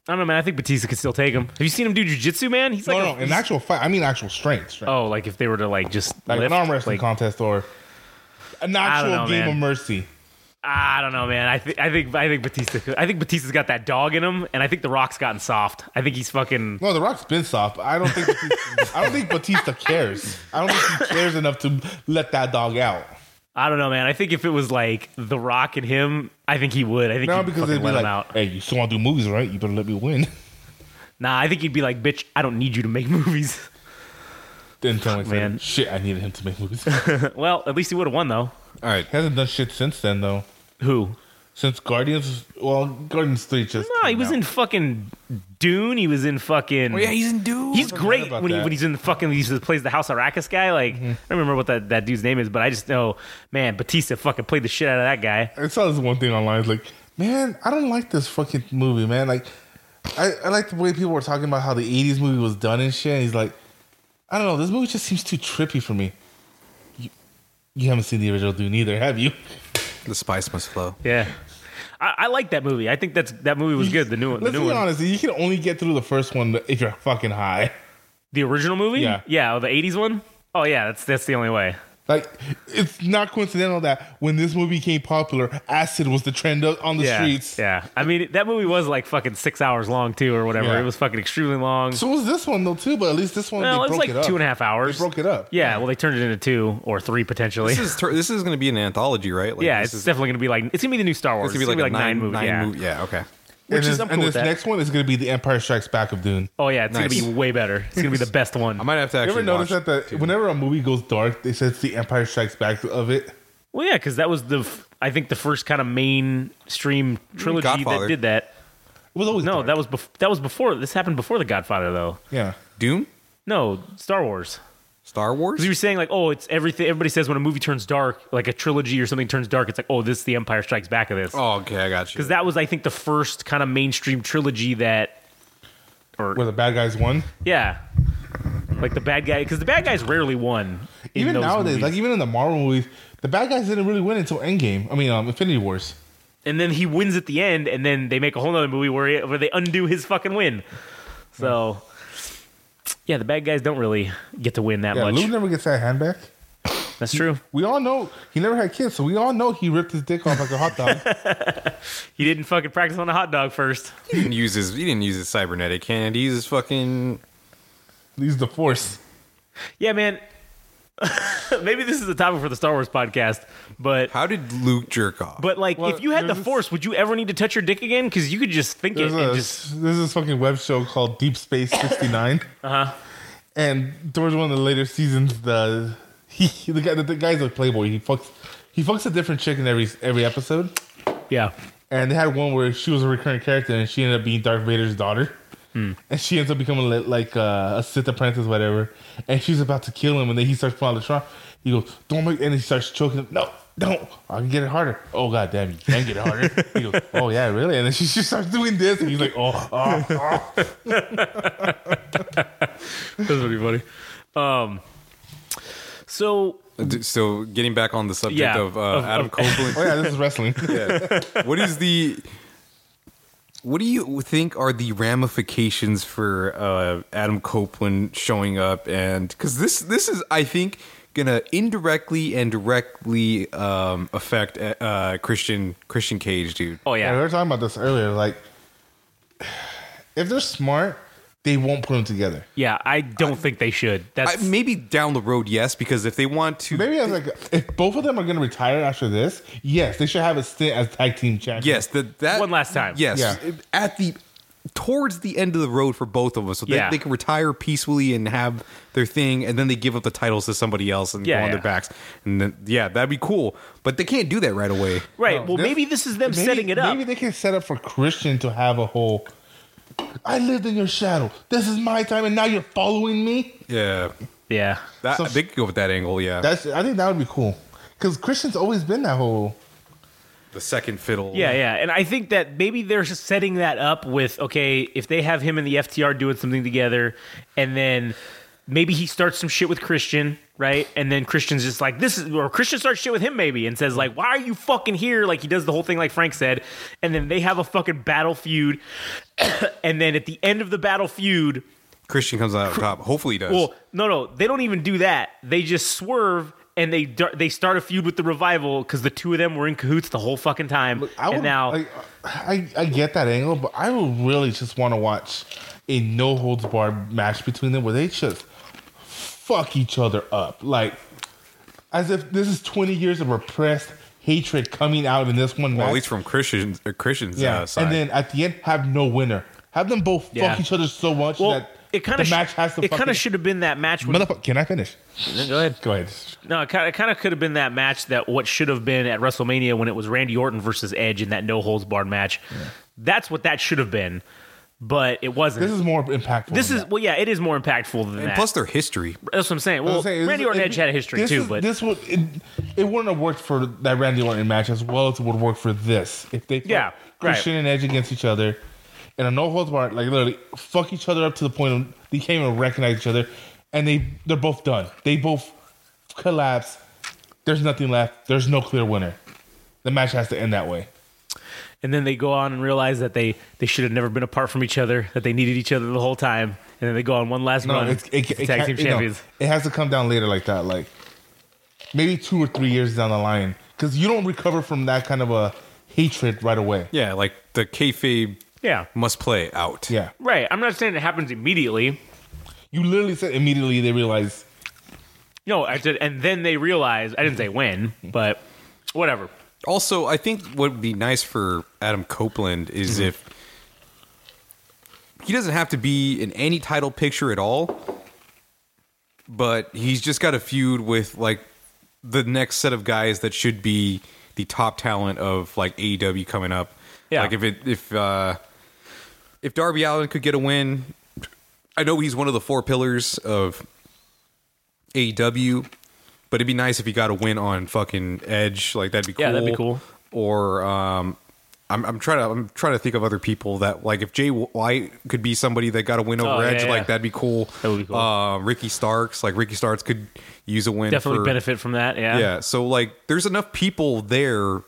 I don't know, man. I think Batista could still take him. Have you seen him do jujitsu, man? He's No, like no, a, in actual fight, I mean actual strength. strength. oh, like if they were to like just like lift, an arm wrestling like, contest or an actual know, game man. of mercy. I don't know, man. I think I think I think Batista. Could, I think Batista's got that dog in him, and I think The Rock's gotten soft. I think he's fucking. No, The Rock's been soft. but I don't think Batista, I don't think Batista cares. I don't think he cares enough to let that dog out. I don't know, man. I think if it was like The Rock and him, I think he would. I think No, he'd because fucking they'd be let like, him out. "Hey, you still want to do movies, right? You better let me win." Nah, I think he'd be like, "Bitch, I don't need you to make movies." Then tell me, Man. shit, I needed him to make movies. well, at least he would have won though. All right. hasn't done shit since then, though. Who? Since Guardians, well, Guardians Three just. No, he was out. in fucking Dune. He was in fucking. Oh yeah, he's in Dune. He's great about when he when he's in the fucking he plays the House Arrakis guy. Like Mm-hmm. I don't remember what that, that dude's name is, but I just know, man, Batista fucking played the shit out of that guy. I saw this one thing online. It's like, man, I don't like this fucking movie, man. Like, I, I like the way people were talking about how the '80s movie was done and shit. And he's like, I don't know, this movie just seems too trippy for me. You, you haven't seen the original Dune either, have you? the spice must flow. Yeah, I, I like that movie. I think that's that movie was good. The new one, the Let's new be one, honest, you can only get through the first one if you're fucking high. the original movie. Yeah. yeah, oh, the '80s one. Oh yeah, that's that's the only way. Like, it's not coincidental that when this movie became popular, acid was the trend on the yeah, streets. yeah. I mean, that movie was like fucking six hours long too, or whatever. Yeah. It was fucking extremely long. So was this one though too, but at least this one well, they it was broke like it up. two and a half hours. They broke it up. Yeah, well, they turned it into two or three potentially. This is tur- this is going to be an anthology, right? Like, yeah, this it's is, definitely gonna be like it's gonna be the new Star Wars. it's going to be like, a nine, nine, movies. nine yeah. movie- Yeah, okay. Which and is this, I'm and cool this with that. next one is going to be the Empire Strikes Back of Dune. Oh yeah, it's Nice. gonna be way better. It's gonna be the best one. I might have to You actually ever notice watch that the, whenever a movie goes dark, they say it's the Empire Strikes Back of it? Well, yeah, because that was the f- I think the first kind of mainstream trilogy Godfather. that did that. It was always No, dark. that was bef- that was before. This happened before the Godfather, though. yeah. Doom? No, Star Wars. Star Wars? Because you were saying like, oh, it's everything. Everybody says when a movie turns dark, like a trilogy or something turns dark, it's like, oh, this is the Empire Strikes Back of this. Oh, okay, I got you. Because that was, I think, the first kind of mainstream trilogy that, or Where the bad guys won. yeah, like the bad guy. Because the bad guys rarely won. in Even those nowadays, movies. like even in the Marvel movies, the bad guys didn't really win until Endgame. I mean, um, Infinity Wars. and then he wins at the end, and then they make a whole nother movie where he, where they undo his fucking win. So, yeah, the bad guys don't really get to win that Yeah, much. Luke never gets that hand back. That's true. We all know he never had kids, so we all know he ripped his dick off like a hot dog. He didn't fucking practice on a hot dog first. he didn't use his he didn't use his cybernetic hand. He used his fucking He's the Force. Yeah, man. Maybe this is a topic for the Star Wars podcast, but How did Luke jerk off? but like, Well, if you had the this- Force, would you ever need to touch your dick again? Because you could just think it There's and a just there's this fucking web show called Deep Space Sixty Nine. uh Uh-huh. And towards one of the later seasons, the he the guy the guy's a playboy. He fucks he fucks a different chick in every every episode. yeah. And they had one where she was a recurring character, and she ended up being Darth Vader's daughter. And she ends up becoming li- like uh, a Sith apprentice, whatever. And she's about to kill him, and then he starts pulling out the trunk. He goes, "Don't make," and he starts choking him. No, don't. I can get it harder. Oh god damn, you can get it harder. he goes, "Oh yeah, really?" And then she, she starts doing this, and he's like, "Oh, oh, oh." That's pretty funny. Um, so so getting back on the subject Yeah, of, uh, of- Adam of- Copeland, oh yeah, this is wrestling." what is the what do you think are the ramifications for uh, Adam Copeland showing up and because this this is I think gonna indirectly and directly um, affect uh, Christian Christian Cage, dude. oh Yeah, we were talking about this earlier. Like, if they're smart, they won't put them together. yeah. I don't think they should. I, That's maybe down the road, yes, because if they want to, Maybe as like, if both of them are going to retire after this, yes, they should have a stint as tag team champions. yes, that that One last time. yes, Yeah. at the towards the end of the road for both of them, so Yeah. they, they can retire peacefully and have their thing, and then they give up the titles to somebody else and Yeah, go on yeah. their backs, and then yeah, that'd be cool. But they can't do that right away. right. No, well, this- maybe this is them Maybe- setting it up. Maybe they can set up for Christian to have a whole. I lived in your shadow. This is my time, and now you're following me. Yeah, yeah. that, So- they could go with that angle. Yeah, That's. I think that would be cool because Christian's always been that whole. the second fiddle. Yeah, yeah. And I think that maybe they're just setting that up with okay, if they have him and the FTR doing something together, and then maybe he starts some shit with Christian, right? And then Christian's just like, this is, or Christian starts shit with him maybe and says, like, why are you fucking here? Like, he does the whole thing like Frank said. And then they have a fucking battle feud. and then at the end of the battle feud, Christian comes out on top. Hopefully he does. well, no, no, they don't even do that. They just swerve and they they start a feud with the revival because the two of them were in cahoots the whole fucking time. I would, and now, I, I I get that angle, but I would really just want to watch a no holds barred match between them where they just fuck each other up, like as if this is twenty years of repressed hatred coming out in this one well, match. at least from Christians, uh, Christian's yeah, uh, and then at the end have no winner. Have them both Yeah. fuck each other so much well, that it kind the of match has to. it kind of should have been that match. With, Motherfucker, can I finish? go ahead. Go ahead. No, it kind of, it kind of could have been that match that what should have been at WrestleMania when it was Randy Orton versus Edge in that no holds barred match. That's what that should have been, but it wasn't. This is more impactful. This than is that. well, yeah, it is more impactful than and that. plus their history. That's what I'm saying. Well, I Well, was saying, Randy this- Orton and it- Edge had a history too, is- but this would it, it wouldn't have worked for that Randy Orton match as well as it would work for this if they put Yeah, right. Christian and Edge against each other in a no holds barred like literally fuck each other up to the point of they can't even recognize each other and they they're both done they both collapse there's nothing left there's no clear winner the match has to end that way and then they go on and realize that they they should have never been apart from each other, that they needed each other the whole time, and then they go on one last no run. it's, it, it, tag can't- team you know, it has to come down later like that like maybe two or three years down the line because you don't recover from that kind of a hatred right away Yeah, like the kayfabe yeah, must play out. yeah right. I'm not saying it happens immediately. You literally said immediately they realize No, I said, and then they realize. I didn't say when, but whatever. Also, I think what would be nice for Adam Copeland is Mm-hmm. if he doesn't have to be in any title picture at all, but he's just got a feud with like the next set of guys that should be the top talent of like AEW coming up. Yeah. Like if it if uh if Darby Allin could get a win, I know he's one of the four pillars of AEW, but it'd be nice if he got a win on fucking Edge. Like that'd be cool. Yeah, that'd be cool. Or um, I'm I'm trying to I'm trying to think of other people that like if Jay White could be somebody that got a win over Oh, Edge, yeah. like that'd be cool. That would be cool. Uh, Ricky Starks, like Ricky Starks could use a win. Definitely for, benefit from that. Yeah. Yeah, so like there's enough people there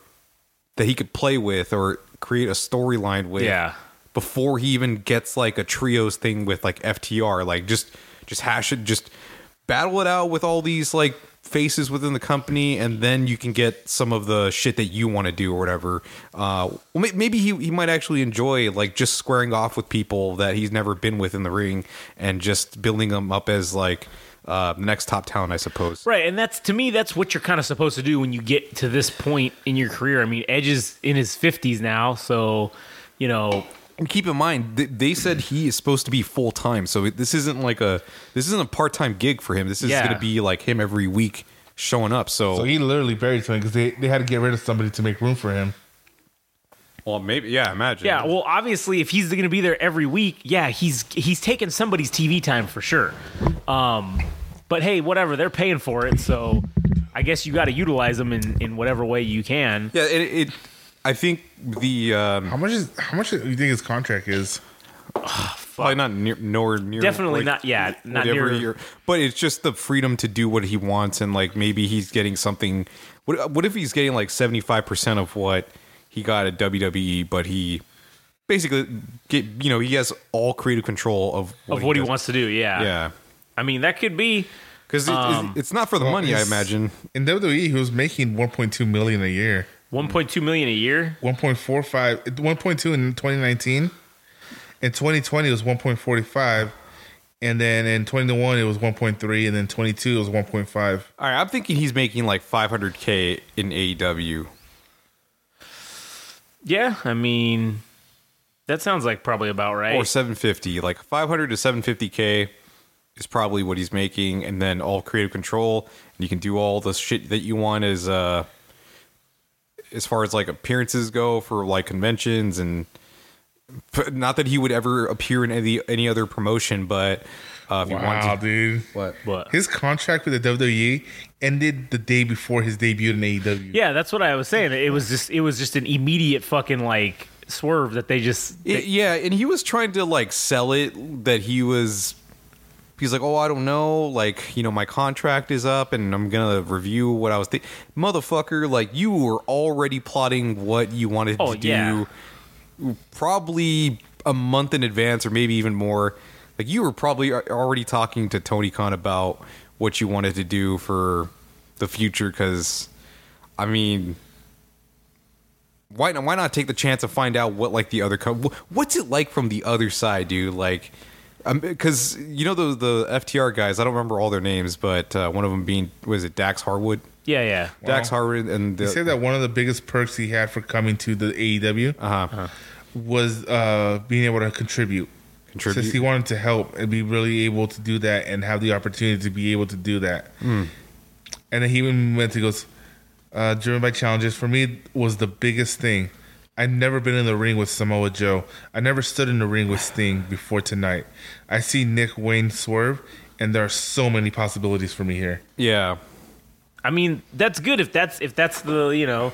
that he could play with or create a storyline with Yeah. before he even gets like a trios thing with like FTR. Like just just hash it, just battle it out with all these like faces within the company, and then you can get some of the shit that you want to do or whatever. Uh, well, maybe he he might actually enjoy like just squaring off with people that he's never been with in the ring and just building them up as like uh, the next top talent, I suppose. Right, and that's to me that's what you're kind of supposed to do when you get to this point in your career. I mean, Edge is in his 50s now, so you know, And keep in mind, th- they said he is supposed to be full time, so it- this isn't like a this isn't a part time gig for him. This is Yeah. going to be like him every week showing up. So, so he literally buried something because they, they had to get rid of somebody to make room for him. well, maybe yeah. Imagine, yeah. Well, obviously, if he's going to be there every week, yeah, he's he's taking somebody's TV time for sure. Um, but hey, whatever, they're paying for it, so I guess you got to utilize them in in whatever way you can. yeah. It, it I think the um, How much is how much do you think his contract is? probably not near nowhere near Definitely like, not. Yeah, not whatever near. year, but it's just the freedom to do what he wants, and like maybe he's getting something. What what if he's getting like seventy five percent of what he got at WWE, but he basically get you know he has all creative control of of what he does. wants to do, yeah. Yeah. I mean, that could be. Because Um, it's not for the Well, money, I imagine. In WWE, he was making 1.2 million a year. 1.2 million a year. 1.45, 1.2 in 2019. In 2020, it was 1.45. And then in 21, it was 1.3. And then 22, it was 1.5. All right, I'm thinking he's making like 500k in AEW. Yeah, I mean, that sounds like probably about right. or 750 like 500 to 750k is probably what he's making and then all creative control and you can do all the shit that you want as uh as far as like appearances go for like conventions and Not that he would ever appear in any any other promotion, but uh, if he Wow, wanted to, dude. what? What? His contract with the WWE ended the day before his debut in AEW. Yeah, that's what I was saying. It was just it was just an immediate fucking like swerve that they just It- yeah, and he was trying to like sell it that he was. He's like, oh, I don't know, like you know, my contract is up, and I'm gonna review what I was thinking. Motherfucker, like you were already plotting what you wanted Oh, to do, yeah. probably a month in advance, or maybe even more. Like you were probably already talking to Tony Khan about what you wanted to do for the future, because, I mean, why not, why not take the chance to find out what like the other co- what's it like from the other side, dude? Like, because you know the the FTR guys, I don't remember all their names, but uh, one of them being was it Dax Harwood, yeah yeah. Dax Harwood, and They say that one of the biggest perks he had for coming to the AEW uh-huh. was uh, being able to contribute. Contribute. Since he wanted to help and be really able to do that and have the opportunity to be able to do that. Hmm. And then he even went to goes, uh, driven by challenges. For me, was the biggest thing. I've never been in the ring with Samoa Joe. I never stood in the ring with Sting before tonight. I see Nick Wayne swerve, and there are so many possibilities for me here. yeah, I mean, that's good if that's if that's the you know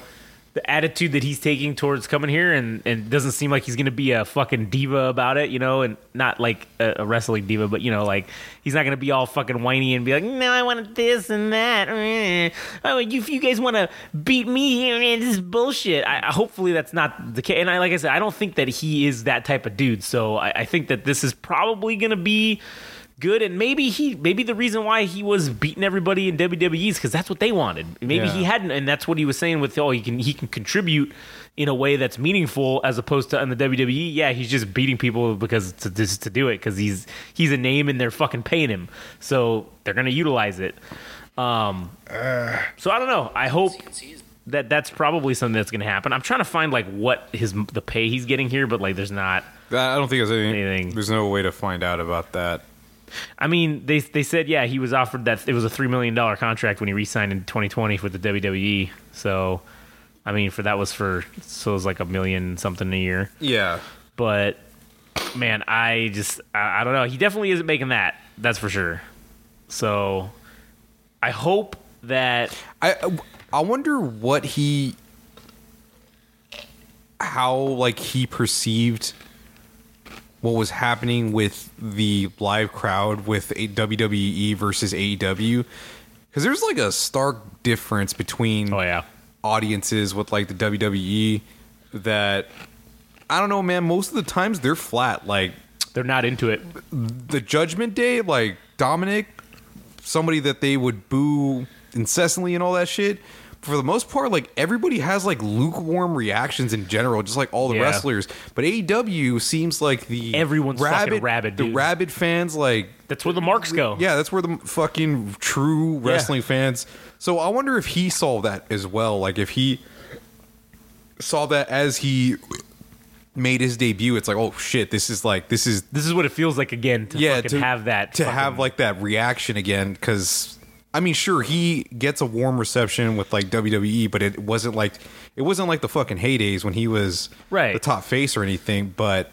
the attitude that he's taking towards coming here, and and doesn't seem like he's gonna be a fucking diva about it, you know, and not like a, a wrestling diva, but you know, like he's not gonna be all fucking whiny and be like, no, I wanted this and that. Oh, you, you guys want to beat me, this is bullshit. I, hopefully that's not the case. And I, like I said, I don't think that he is that type of dude. So I, I think that this is probably gonna be good and maybe he maybe the reason why he was beating everybody in WWE is because that's what they wanted. Maybe he hadn't and that's what he was saying with oh he can he can contribute in a way that's meaningful as opposed to in the WWE yeah he's just beating people because to just to do it because he's he's a name and they're fucking paying him. So they're gonna utilize it. Um so I don't know. I hope that that's probably something that's gonna happen. I'm trying to find like what his the pay he's getting here but like there's not I don't think there's any, Anything. There's no way to find out about that. I mean, they they said yeah, he was offered that it was a three million dollar contract when he re-signed in 2020 with the WWE. So, I mean, for that was for so it was like a million something a year. Yeah, But man, I just I, I don't know. He definitely isn't making that. That's for sure. So, I hope that I I wonder what he how like he perceived what was happening with the live crowd with a WWE versus AEW because there's like a stark difference between oh yeah audiences with like the WWE that I don't know man most of the times they're flat like they're not into it. the Judgment Day, like Dominic, somebody that they would boo incessantly and all that shit. For the most part, like everybody has like lukewarm reactions in general, just like all the Yeah. wrestlers. But AEW seems like the Everyone's fucking rabid, the dude. rabid fans, like That's where the marks go. yeah, that's where the fucking true wrestling fans. So I wonder if he saw that as well. Like if he saw that as he made his debut, it's like, oh shit, this is like this is This is what it feels like again to yeah fucking to have that to fucking- have like that reaction again because I mean sure he gets a warm reception with like WWE but it wasn't like it wasn't like the fucking heydays when he was Right. the top face or anything but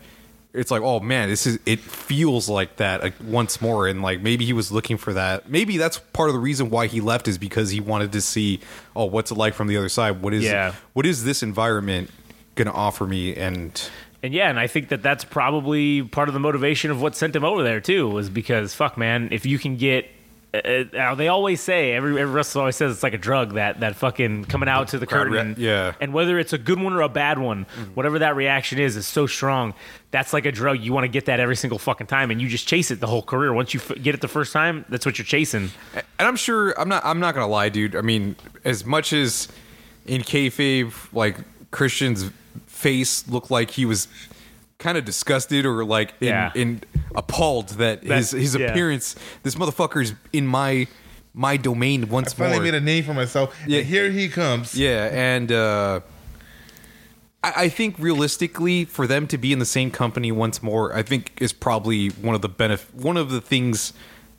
it's like oh man this is it feels like that like, once more and like maybe he was looking for that maybe that's part of the reason why he left is because he wanted to see oh what's it like from the other side what is Yeah. what is this environment gonna offer me and And yeah, and I think that that's probably part of the motivation of what sent him over there too, was because fuck, man, if you can get. Uh, now they always say every every wrestler always says it's like a drug that that fucking coming out to the curtain, and, yeah. and whether it's a good one or a bad one, whatever that reaction is, is so strong. That's like a drug. You want to get that every single fucking time, and you just chase it the whole career. Once you f- get it the first time, that's what you're chasing. and I'm sure I'm not I'm not gonna lie, dude. I mean, as much as in kayfabe, like Christian's face looked like he was kind of disgusted or like in, Yeah. in appalled that, his his yeah. appearance. This motherfucker's in my my domain once more. I finally more. made a name for myself. Yeah. and here he comes. Yeah, and uh, I, I think realistically, for them to be in the same company once more, I think is probably one of the benef- one of the things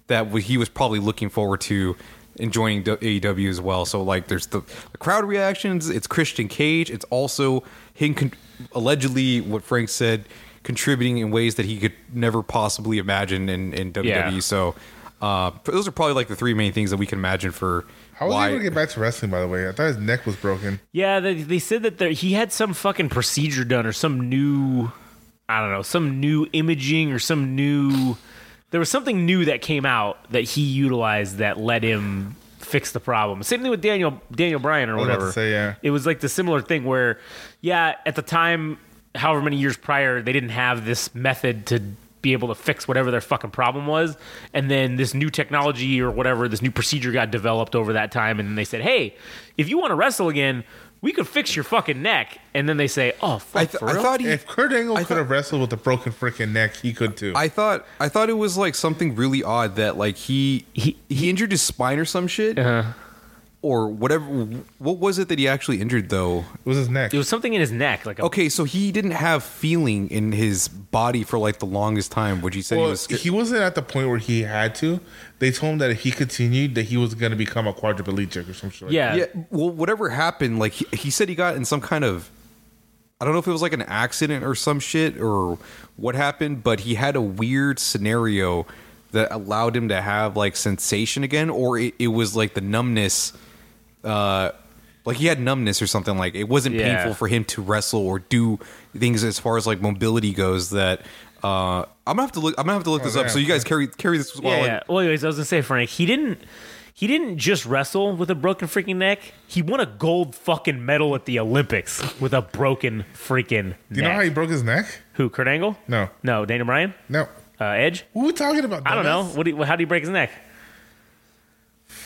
that w- he was probably looking forward to enjoying D- AEW as well. So like, there's the, the crowd reactions. It's Christian Cage. It's also him con- allegedly what Frank said. contributing in ways that he could never possibly imagine in, in WWE. Yeah. So uh, those are probably like the three main things that we can imagine for How was why. he able to get back to wrestling? By the way, I thought his neck was broken. Yeah, they, they said that there, he had some fucking procedure done or some new, I don't know, some new imaging or some new. There was something new that came out that he utilized that let him fix the problem. Same thing with Daniel Daniel Bryan or was about to whatever. say, yeah. It was like the similar thing where, yeah, at the time, however many years prior, they didn't have this method to be able to fix whatever their fucking problem was. And then this new technology or whatever, this new procedure got developed over that time. And then they said, hey, if you want to wrestle again, we could fix your fucking neck. And then they say, oh, fuck, I, th- for I real? thought he. If Kurt Angle I could thought- have wrestled with a broken freaking neck, he could too. I thought I thought it was like something really odd that like he he, he injured his spine or some shit Uh-huh. Or whatever. What was it that he actually injured though? it was his neck. It was something in his neck. like a, Okay, so he didn't have feeling in his body for like the longest time, which he said well, he was. he wasn't at the point where he had to. They told him that if he continued, that he was going to become a quadriplegic or some shit. like Yeah. yeah, well, whatever happened, like he, he said he got in some kind of. I don't know if it was like an accident or some shit or what happened, but he had a weird scenario that allowed him to have like sensation again, or it, it was like the numbness. Uh, like he had numbness or something. Like it wasn't Yeah. painful for him to wrestle or do things as far as like mobility goes. That uh, I'm gonna have to look. I'm gonna have to look this up. So you guys carry carry this while Yeah, I- yeah. Well, anyways, I was gonna say, Frank, he didn't. He didn't just wrestle with a broken freaking neck. He won a gold fucking medal at the Olympics with a broken freaking. Do you know how he broke his neck? Who? Kurt Angle? No, No, Daniel Bryan. no. Uh, Edge. What are we talking about? I don't know. What? Do you, how do you break his neck?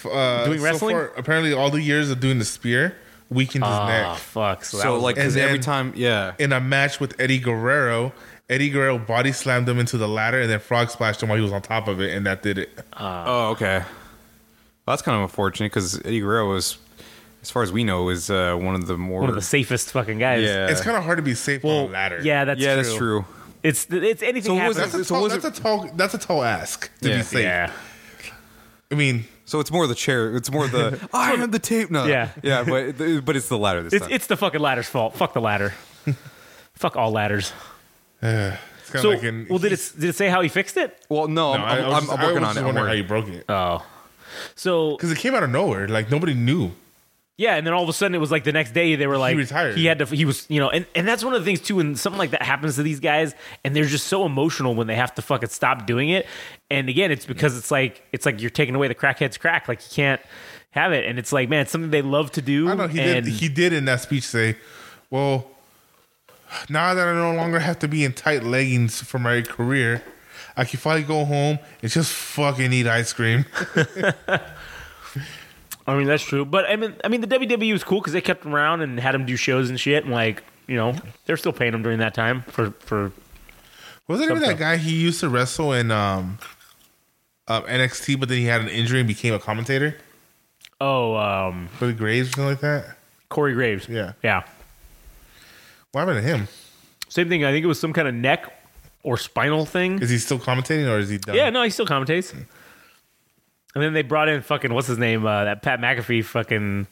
Uh, Doing so wrestling? far, apparently, all the years of doing the spear weakened his Oh neck. fuck! So, So was- like And because every time, yeah. In a match with Eddie Guerrero, Eddie Guerrero body slammed him into the ladder and then frog splashed him while he was on top of it, and that did it. Oh, okay. Well, that's kind of unfortunate because Eddie Guerrero was, as far as we know, is uh, one of the more. one of the safest fucking guys. yeah. It's kind of hard to be safe on a ladder. Yeah, that's yeah, true. that's true. It's it's anything So happens. That's a So tall, was it- that's a tall that's a tall ask to Yeah. be safe. yeah. I mean, So it's more the chair. It's more the I am the tape. No, Yeah. yeah, but but it's the ladder this It's time. it's the fucking ladder's fault. Fuck the ladder. Fuck all ladders. Yeah. It's kind So, of like in, well, did it did it say how he fixed it? well, no, No, I'm, I, I'm, I'm, just- I'm I working was on it. I'm wondering how working. you broke it Oh, so because it came out of nowhere. Like nobody knew. Yeah, and then all of a sudden it was like the next day they were like he retired. He had to. He was you know, and and that's one of the things too. When something like that happens to these guys, and they're just so emotional when they have to fucking stop doing it. And again, it's because it's like it's like you're taking away the crackhead's crack. Like you can't have it, and it's like man, it's something they love to do. I know he and did. He did in that speech say, "Well, now that I no longer have to be in tight leggings for my career, I can finally go home and just fucking eat ice cream." I mean, that's true. But I mean, I mean, the WWE was cool because they kept him around and had him do shows and shit, and like you know, they're still paying him during that time for for. Wasn't even that guy he used to wrestle in um, um, NXT, but then he had an injury and became a commentator Oh, um, for the Graves or something like that? Corey Graves. Yeah. yeah. What happened to him? Same thing. I think it was some kind of neck or spinal thing. Is he still commentating or is he done? Yeah, no, he still commentates. And then they brought in fucking what's his name? Uh, that Pat McAfee fucking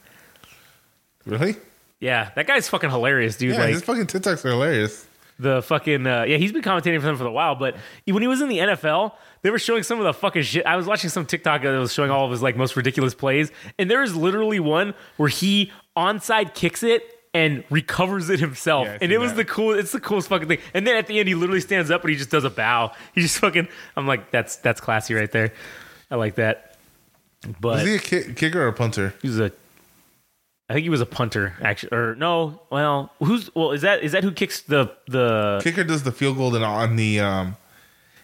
Really? yeah, that guy's fucking hilarious, dude. Yeah, like his fucking TikToks are hilarious. the fucking uh, yeah, he's been commentating for them for a while. But when he was in the NFL, they were showing some of the fucking shit. I was watching some TikTok that was showing all of his like most ridiculous plays, and there is literally one where he onside kicks it. And recovers it himself, Yeah, and it was that. the cool. It's the coolest fucking thing. And then at the end, he literally stands up and he just does a bow. He just fucking. I'm like, that's that's classy right there. I like that. But Is he a ki- kicker or a punter? He's a I think he was a punter actually or no well who's well is that is that who kicks the the Kicker does the field goal and on the um,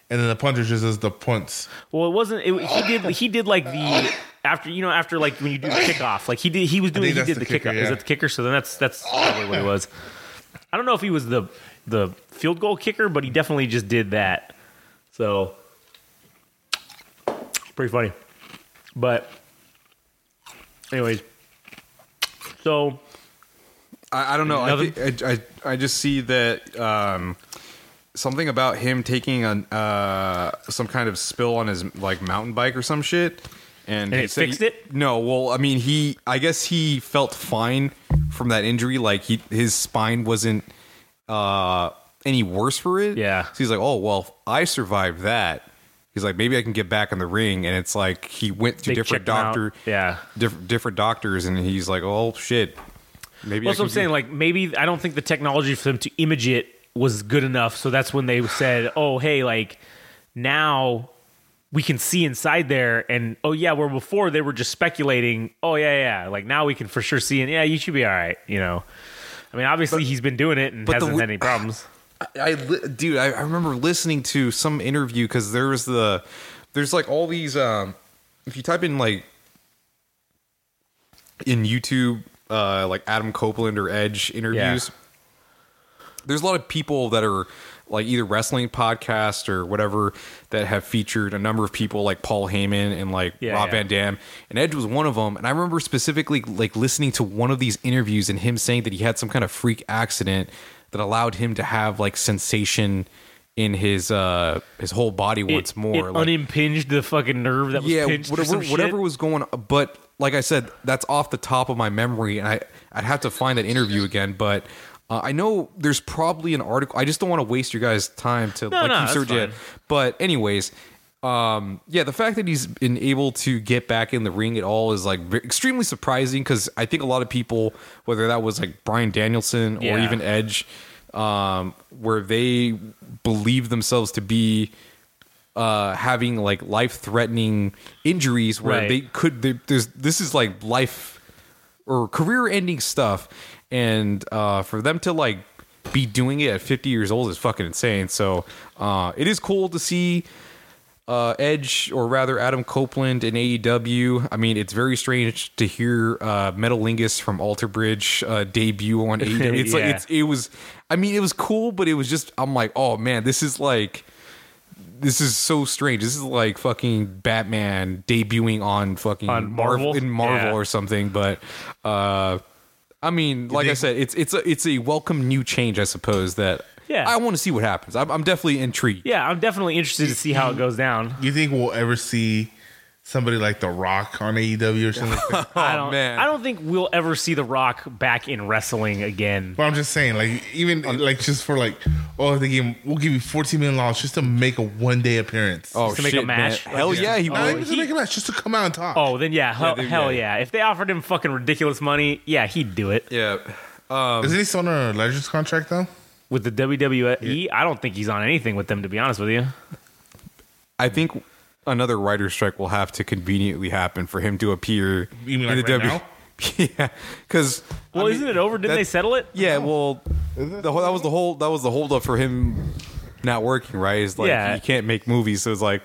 and then the punter just does the punts. well it wasn't it, he did he did like the after you know after like when you do the kickoff like he did he was doing he did the the, kicker, kickoff is that the kicker? So then that's that's probably what it was. I don't know if he was the the field goal kicker but he definitely just did that. So pretty funny but anyways so I, I don't know. I, Nothing? thi- I, I I just see that um, something about him taking an uh, some kind of spill on his like mountain bike or some shit, and, And he it said fixed he- it? No, well, I mean, he I guess he felt fine from that injury. Like he his spine wasn't uh, any worse for it. Yeah. So he's like, oh well, I survived that. He's like, maybe I can get back in the ring, and it's like he went to They different doctor, Yeah. different different doctors, and he's like, oh shit, maybe. Well, I that's what I'm saying. Like maybe I don't think the technology for them to image it was good enough. So that's when they said, "Oh, hey, like now we can see inside there." And oh yeah, where before they were just speculating. Oh yeah, yeah. Like now we can for sure see. And yeah, you should be all right. You know. I mean, obviously he's been doing it and hasn't w- had any problems. I li- dude, I, I remember listening to some interview because there was the there's like all these um if you type in like in YouTube uh like Adam Copeland or Edge interviews, there's a lot of people that are like either wrestling podcast or whatever that have featured a number of people like Paul Heyman and like Yeah, Rob yeah. Van Dam, and Edge was one of them. And I remember specifically like listening to one of these interviews and him saying that he had some kind of freak accident that allowed him to have like sensation in his uh his whole body once it, more. it like, unimpinged the fucking nerve that was yeah, pinched. whatever, whatever was going on. But like I said, that's off the top of my memory, and I I'd have to find that interview again. But uh, I know there's probably an article. I just don't want to waste your guys' time to No, like no, keep that's it. fine. But anyways. Um, yeah, the fact that he's been able to get back in the ring at all is like extremely surprising because I think a lot of people, whether that was like Bryan Danielson or Yeah. even Edge, um, where they believe themselves to be uh, having like life threatening injuries where Right. they could they, there's this is like life or career ending stuff and uh, for them to like be doing it at 50 years old is fucking insane so uh, it is cool to see uh, Edge, or rather Adam Copeland in AEW. I mean, it's very strange to hear uh, Metalingus from Alter Bridge uh, debut on AEW. It's like it's it was. I mean, it was cool, but it was just. I'm like, oh man, this is like. This is so strange. This is like fucking Batman debuting on fucking On Marvel Marvel? in Marvel Yeah. or something. But uh, I mean, like I said, it's it's a it's a welcome new change, I suppose. That Yeah. I want to see what happens. I'm, I'm definitely intrigued. Yeah, I'm definitely interested to see how it goes down. You think we'll ever see somebody like The Rock on AEW or something like that? Oh, I Oh, don't. man. I don't think we'll ever see The Rock back in wrestling again. But I'm just saying, like, even um, like just for like, oh, they give him, we'll give you 14 million dollars just to make a one day appearance. Oh to make a shit, man. Hell yeah, he not would. even to make a match, just to come out and talk. Oh, then yeah, hell, they- hell yeah. yeah. If they offered him fucking ridiculous money, yeah, he'd do it. Yeah. Um, isn't he still under a Legends contract though? With the WWE, I don't think he's on anything with them. To be honest with you, I think another writer's strike will have to conveniently happen for him to appear You mean in like the right now? yeah, because well, isn't it over? Didn't that- they settle it? Yeah, well, the whole, that was the whole that was the holdup for him not working. Right? Is like Yeah. he can't make movies, so it's like,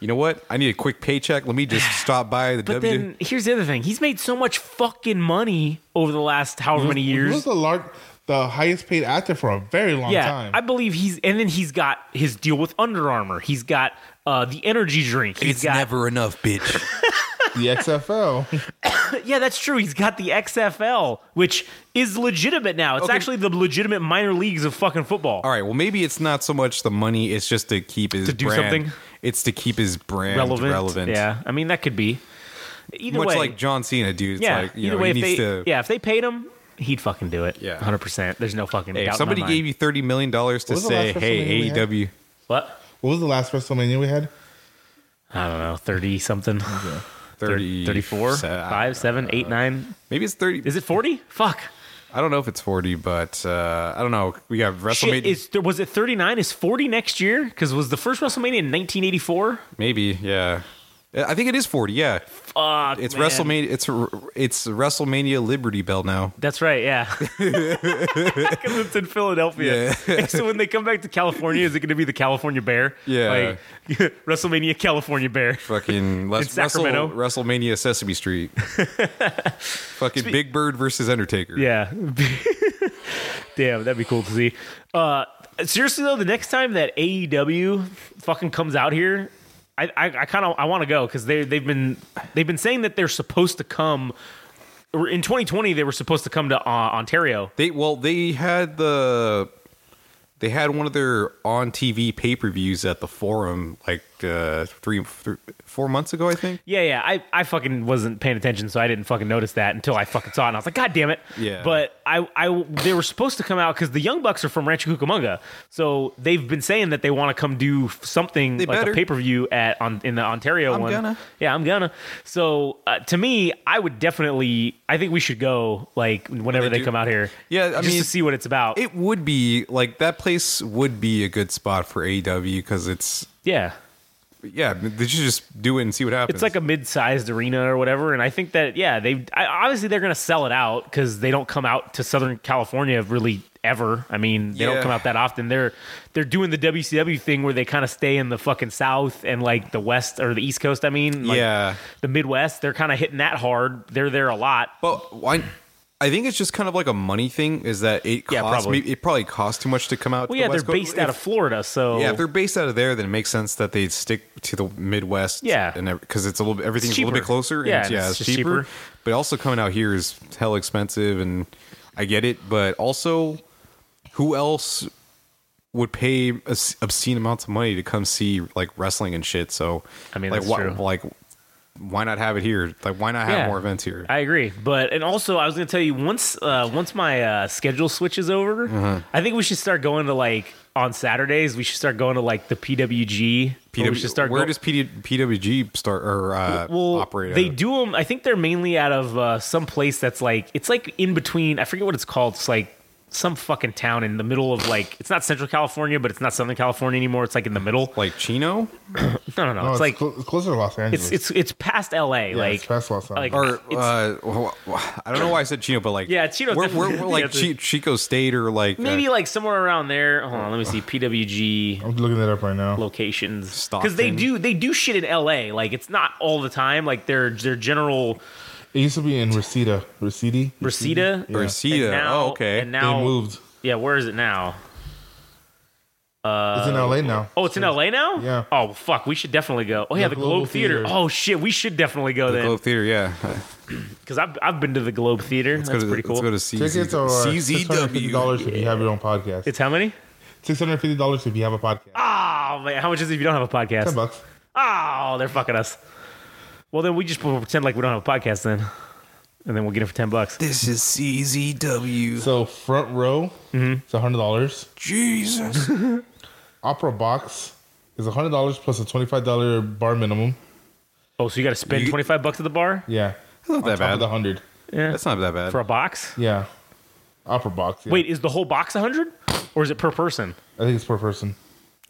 you know what? I need a quick paycheck. Let me just stop by the But W. then here's the other thing: he's made so much fucking money over the last however many He was years. the lar- the highest paid actor for a very long Yeah, time. I believe he's, and then he's got his deal with Under Armour. He's got uh, the energy drink. He's it's got never enough, bitch. the XFL. Yeah, that's true. He's got the XFL, which is legitimate now. It's Okay. actually the legitimate minor leagues of fucking football. All right. Well, maybe it's not so much the money; it's just to keep his To do brand. something? It's to keep his brand relevant. relevant. Yeah, I mean that could be. Either Much way, like John Cena, dude. It's yeah. like you either know way, he if needs they to. yeah, if they paid him, he'd fucking do it. Yeah. hundred percent. There's no fucking. Hey, doubt if in my somebody mind. gave you thirty million dollars to was the say, last "Hey, WrestleMania we had? AEW," what? what was the last WrestleMania we had? I don't know, thirty something. 30, 34, se- 5, 7, 8, 9. Maybe it's thirty. Is it 40? Fuck. I don't know if it's forty, but uh, I don't know. We got Shit, WrestleMania. is, there, was it 39? Is 40 next year? Because was the first WrestleMania in 1984? maybe, yeah. I think it is forty. Yeah, Fuck. it's man. WrestleMania. It's it's WrestleMania Liberty Bell now. That's right, yeah. Because it's in Philadelphia. so when they come back to California, is it going to be the California Bear? Yeah. Like WrestleMania California Bear. Fucking Les- Sacramento. Wrestle, WrestleMania Sesame Street. Fucking Big Bird versus Undertaker. Yeah. Damn, that'd be cool to see. Uh, seriously though, the next time that AEW fucking comes out here, I I, I kind of I want to go because they they've been they've been saying that they're supposed to come. In 2020, they were supposed to come to uh, Ontario. They well, they had the they had one of their on TV pay per views at the forum like uh, three, three, four months ago, I think. Yeah, yeah. I, I fucking wasn't paying attention, so I didn't fucking notice that until I fucking saw it, and I was like, God damn it. Yeah. But I, I they were supposed to come out because the Young Bucks are from Rancho Cucamonga, so they've been saying that they want to come do something They like better. a pay per view at on in the Ontario I'm one. gonna. Yeah, I'm gonna. So uh, to me, I would definitely. I think we should go like whenever they they come out here. Yeah, I just mean, to see what it's about. It would be like that place would be a good spot for AEW because it's yeah. Yeah they should just do it and see what happens. It's like a mid-sized arena or whatever, and I think that yeah, they I, obviously they're going to sell it out because they don't come out to Southern California really ever. I mean, they don't come out that often. They're they're doing the WCW thing where they kind of stay in the fucking South and like the West or the East Coast. I mean, like Yeah. the Midwest. They're kind of hitting that hard. They're there a lot. But why? I think it's just kind of like a money thing. Is that it? Yeah, probably. It probably costs too much to come out. Well, to yeah, the they're Coast. based out of Florida, so Yeah, if they're based out of there, then it makes sense that they stick to the Midwest. Yeah. and because it's a little everything's a little bit closser. Yeah, and it's, yeah, it's it's, cheaper, cheaper. But also coming out here is hell expensive, and I get it. But also, who else would pay obscene amounts of money to come see like wrestling and shit? So I mean, like that's why, true. like why not have it here? Like why not have Yeah. more events here? I agree, but and also I was going to tell you once uh, once my uh, schedule switches over, Mm-hmm. I think we should start going to like on Saturdays. We should start going to like the PWG. or we should start where go- does PD, PWG start or uh, well, operate? They do them. I think they're mainly out of uh, some place that's like it's like in between. I forget what it's called. It's like some fucking town in the middle of like it's not Central California, but it's not Southern California anymore. It's like in the middle. like Chino No, no, no. No, it's, it's, like clo- it's closer to Los Angeles. it's it's it's past L.A. like it's past Los Angeles. like Angeles. or uh, well, I don't know why I said Chino, but like Yeah, Chino's We're, we're, we're like yeah, it's Chico State or like uh, maybe like somewhere around there. Hold on, let me see PWG. I'm looking that up right now. locations because they do they do shit in L.A. Like it's not all the time. Like their their general It used to be in Reseda. Reseda? Reseda. Yeah. Reseda. And now- oh, okay. And now They moved. Yeah, where is it now? it's in LA now. Oh, it's in L.A. now. Yeah. Oh fuck, we should definitely go. Oh yeah, The the, Globe, Global Theater. Theater. Oh shit, we should definitely go the then Globe Theater, yeah. because I've I've been to the Globe Theater. Let's That's to, pretty cool. Let's go to CZ, Tickets are CZW. $650 if you have your own podcast. it's how many? $650 if you have a podcast. Oh man, how much is it if you don't have a podcast? 10 bucks. Oh, they're fucking us. Well, then we just pretend like we don't have a podcast then, and then we'll get it for ten bucks. This is CZW. So front row, Mm-hmm. it's $100. Jesus. Opera box is $100 plus a $25 bar minimum. Oh, so you got to spend You- twenty five bucks at the bar Yeah. That's not On that top of bad. the 100 Yeah, That's not that bad. for a box. Yeah. Opera box. Yeah. Wait, is the whole box a hundred, or is it per person? I think it's per person.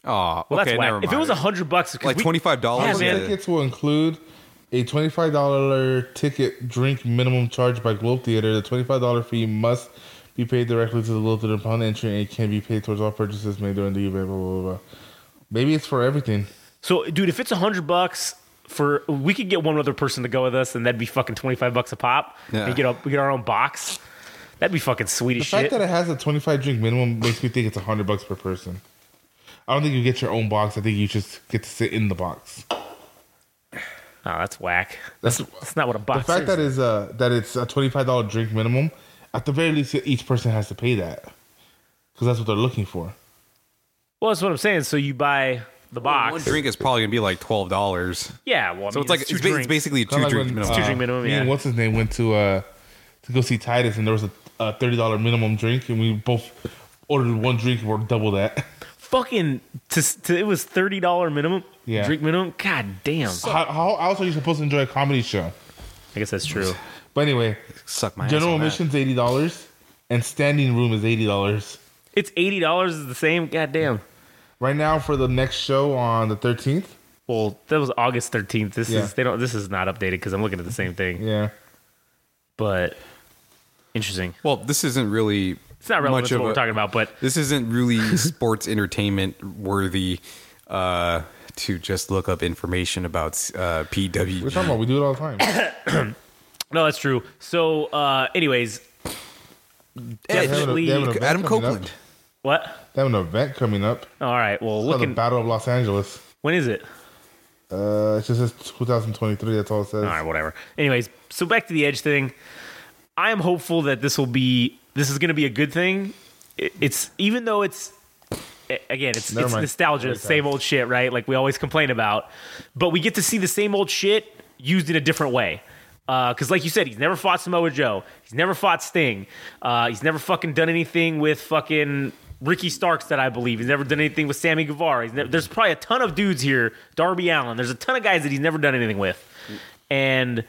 Oh, Well, okay, that's never mind. If it was a hundred bucks, 'cause like we- twenty five Yeah, dollars, man. Tickets will include a $25 ticket drink minimum charge by Globe Theater. The $25 fee must be paid directly to the Globe Theater upon entry and it can be paid towards all purchases made during the event. Blah, blah, blah, blah. Maybe it's for everything. So, dude, if it's a hundred bucks for, we could get one other person to go with us, and that'd be fucking twenty five bucks a pop. Yeah. And get a, we get our own box. That'd be fucking sweet The as fact shit. that it has a 25 drink minimum makes me think it's 100 bucks per person. I don't think you get your own box. I think you just get to sit in the box. Oh, that's whack. That's that's not what a box is. The fact is. that is uh that it's a $25 drink minimum, at the very least each person has to pay that. Because that's what they're looking for. well, that's what I'm saying. So you buy the box. One drink is probably gonna be like twelve dollars. Yeah. Well, I So mean, it's like two it's, ba- it's basically a two Kinda like drink when, minimum. two drink minimum, Me yeah. and what's his name went to uh to go see Titus, and there was a, a thirty dollar minimum drink, and we both ordered one drink and we're double that. fucking. To, to, it was thirty dollar minimum. Yeah. Drink minimum. God damn. how, how else are you supposed to enjoy a comedy show? I guess that's true. But anyway, Suck my general on that. admission's eighty dollars, and standing room is eighty dollars. It's eighty dollars is the same. God damn. Right now for the next show on the thirteenth. Well, that was August thirteenth. This Yeah. is they don't. This is not updated because I'm looking at the same thing. Yeah, But interesting. Well, this isn't really. It's not relevant much to of what we're talking about, but This isn't really sports entertainment worthy uh, to just look up information about uh, we're talking about we do it all the time. no, that's true. So, uh, anyways, They definitely. an Adam Copeland. up. What? They have an event coming up. All right. Well, It's called the. Battle of Los Angeles. When is it? Uh, it just says 2023. That's all it says. All right, whatever. Anyways, so back to the edge thing. I am hopeful that this will be this is going to be a good thing. It's even though it's again, it's, Never it's mind. nostalgia, same old shit, right? Like we always complain about, but we get to see the same old shit used in a different way. Because, like you said, he's never fought Samoa Joe. He's never fought Sting. Uh, he's never fucking done anything with fucking Ricky Starks that I believe. He's never done anything with Sammy Guevara. He's never, there's probably a ton of dudes here. Darby Allin. There's a ton of guys that he's never done anything with, and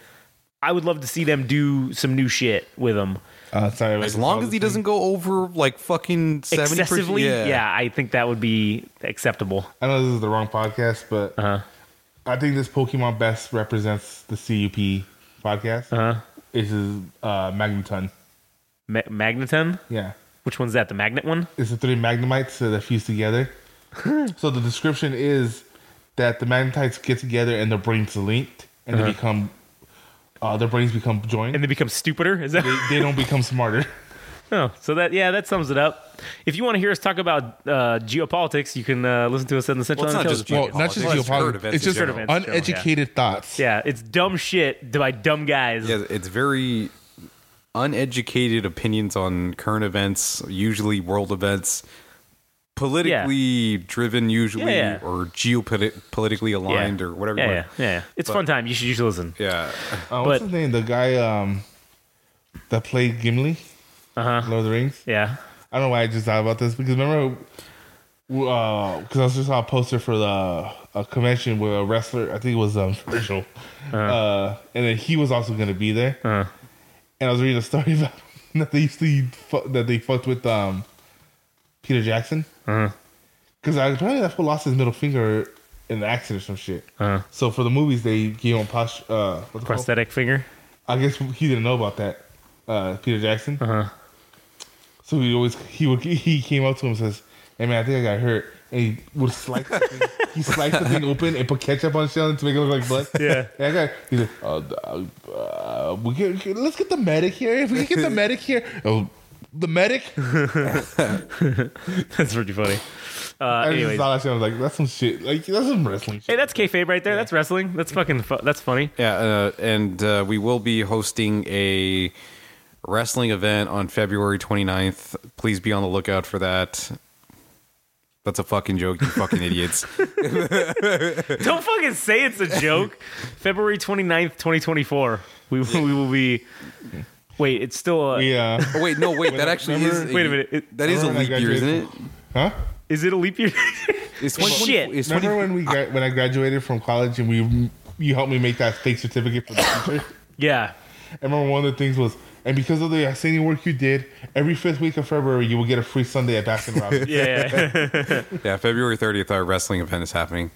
I would love to see them do some new shit with him. Uh, sorry, As long as he doesn't go over like fucking seventy excessively. percent. Yeah. I think that would be acceptable. I know this is the wrong podcast, but Uh-huh. I think this Pokemon best represents the CUP podcast. Uh-huh. This is uh, Magneton. Ma- Magneton. Yeah. Which one's that? The magnet one? It's the three Magnemites that fuse together. so the description is that the Magnemites get together and their brains are linked and they become, uh, their brains become joined. And they become stupider. Is that? they, they don't become smarter. oh, so that yeah, that sums it up. If you want to hear us talk about uh, geopolitics, you can uh, listen to us on the Central Well, it's not Intelligence just Podcast. Well, not just Well, it's herd geopolitics. events It's in just general. Herd events in general, uneducated thoughts. Yeah, it's dumb shit by dumb guys. Yeah, it's very uneducated opinions on current events, usually world events, politically driven, usually, Yeah, yeah. or geopolitically aligned, or whatever. Yeah, you yeah, want. yeah. It's a fun time. You should, you should listen. Yeah. Uh, what's But- his name? The guy um, that played Gimli, Uh huh. Lord of the Rings. Yeah. I don't know why I just thought about this because remember, because I just saw a poster for the a convention where a wrestler, I think it was um, Virgil, uh, and then he was also going to be there. Uh, And I was reading a story about that they used to that they fucked with um, Peter Jackson uh, because apparently that fool lost his middle finger in an accident or some shit. uh. So for the movies, they gave him post- uh, it? Prosthetic finger. I guess he didn't know about that, uh, Peter Jackson. Uh huh. So he always he would he came up to him and says, "Hey man, I think I got hurt." And he would slice the thing. he sliced the thing open and put ketchup on shell to make it look like blood. Yeah. And I got he's like, uh, uh, uh, we get, let's get the medic here. If we can get the medic here, oh, the medic. That's pretty funny. Uh, I just anyways, saw. I was like, that's some shit. Like that's some wrestling. hey, that's kayfabe right there. That's wrestling. That's fucking. Fu- that's funny. Yeah, uh, and uh, we will be hosting a wrestling event on February 29th. Please be on the lookout for that. That's a fucking joke, you fucking idiots. Don't fucking say it's a joke. February 29th, 2024. We, we will be. Wait, it's still. A, yeah. Oh, wait, no, wait, that actually remember- is. Wait a minute. It- That is a leap year, isn't it? Huh? Is it a leap year? It's Shit. It's 20, Remember when we gra- when I graduated from college and we you helped me make that fake certificate for the teacher? yeah. I remember one of the things was, and because of the outstanding work you did, every fifth week of February you will get a free Sunday at Baskin Robbins. Yeah. Yeah. yeah, February 30th, our wrestling event is happening.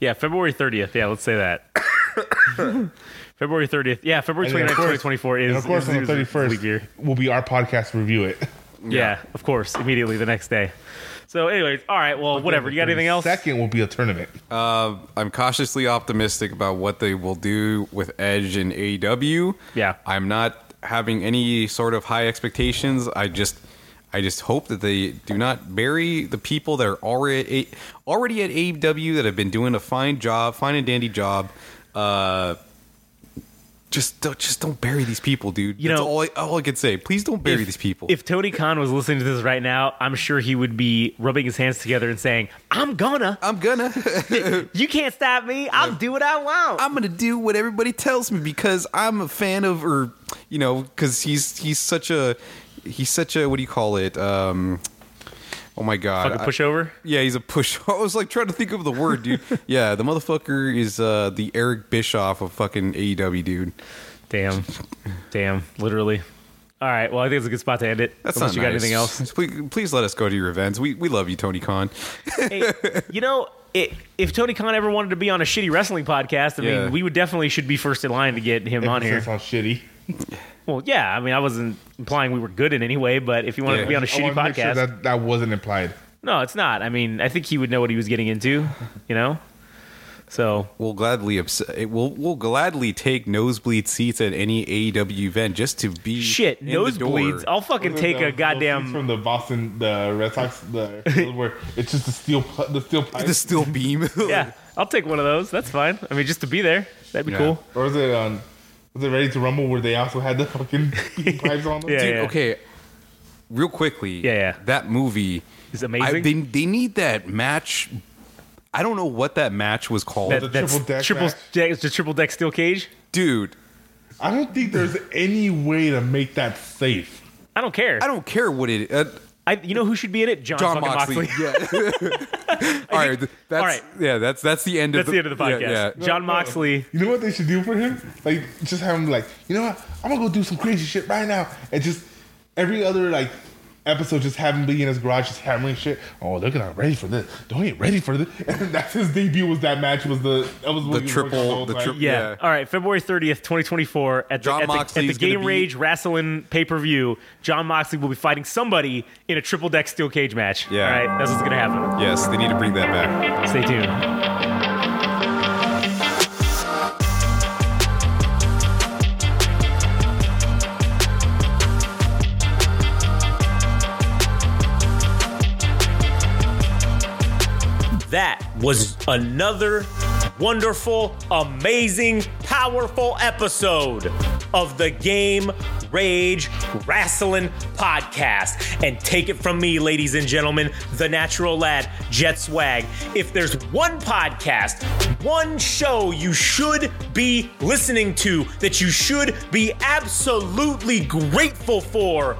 yeah. February 30th. Yeah, let's say that. February 30th. Yeah, February And then, 29th, of 2024 is. and of course, is, on the is- thirty is leap first year. will be our podcast review it. Yeah, of course. Immediately the next day. So, anyways, all right. Well, whatever. You got anything else? Second will be a tournament. Uh, I'm cautiously optimistic about what they will do with Edge and AEW. Yeah. I'm not having any sort of high expectations. I just I just hope that they do not bury the people that are already at, already at AEW that have been doing a fine job, fine and dandy job. Uh, just don't, just don't bury these people, dude. You That's know, all I, all I can say. Please don't bury these people. If Tony Khan was listening to this right now, I'm sure he would be rubbing his hands together and saying, I'm gonna. I'm gonna. You can't stop me. I'll do what I want. I'm gonna do what everybody tells me because I'm a fan of, or you know, because he's he's such a he's such a what do you call it? Um, oh my god, Fucking I- pushover. yeah, he's a push. I was like trying to think of the word, dude. yeah, the motherfucker is uh, the Eric Bischoff of fucking AEW, dude. Damn. Damn. Literally. All right. Well, I think it's a good spot to end it. That's Unless not you got nice. anything else. Please, please let us go to your events. We we love you, Tony Khan. hey, you know, it, if Tony Khan ever wanted to be on a shitty wrestling podcast, I Yeah. mean, we would definitely should be first in line to get him on here. sounds shitty. Well, yeah. I mean, I wasn't implying we were good in any way, but if you wanted Yeah. to be on a I shitty wanted to make sure podcast, that that wasn't implied. no, it's not. I mean, I think he would know what he was getting into. You know. So We'll gladly abs- we'll we'll gladly take nosebleed seats at any AEW event just to be shit, in the door. nosebleeds. I'll fucking take the- a those goddamn. seats from the Boston, the Red Sox, the where it's just the steel, pu- the steel pipe. the steel beam. Yeah, I'll take one of those. That's fine. I mean, just to be there, that'd be Yeah. cool. Or was it um, was it Ready to Rumble where they also had the fucking pipes on them? Yeah, Dude, yeah. okay. real quickly. Yeah, yeah. That movie It's I, amazing. they they need that match. I don't know what that match was called, That, the triple deck triple deck, it's the triple deck steel cage. dude. I don't think there's any way to make that safe. I don't care. I don't care what it. Uh, I, you know who should be in it? Jon, Jon Moxley. Moxley. Yeah. all right. That's, all right. Yeah. That's that's the end That's of the end of the podcast. Yeah. yeah. Jon Moxley. You know what they should do for him? Like, just have him like, you know what? I'm gonna go do some crazy shit right now, and just every other like episode, just have him be in his garage, just hammering shit. Oh, they're not ready for this. Don't get ready for this. And that's his debut. Was that match? Was the that was The he was working on triple- whole the time. tri- Yeah. Yeah. All right. February 30th, 2024, at the, Jon at the, at the Game be- Rage Wrestling pay per view, Jon Moxley will be fighting somebody in a triple deck steel cage match. Yeah. All right. That's what's going to happen. Yes, they need to bring that back. Stay tuned. Was another wonderful, amazing, powerful episode of the Game Rage Wrestling Podcast. And take it from me, ladies and gentlemen, the natural lad, Jet Swag. If there's one podcast, one show you should be listening to that you should be absolutely grateful for,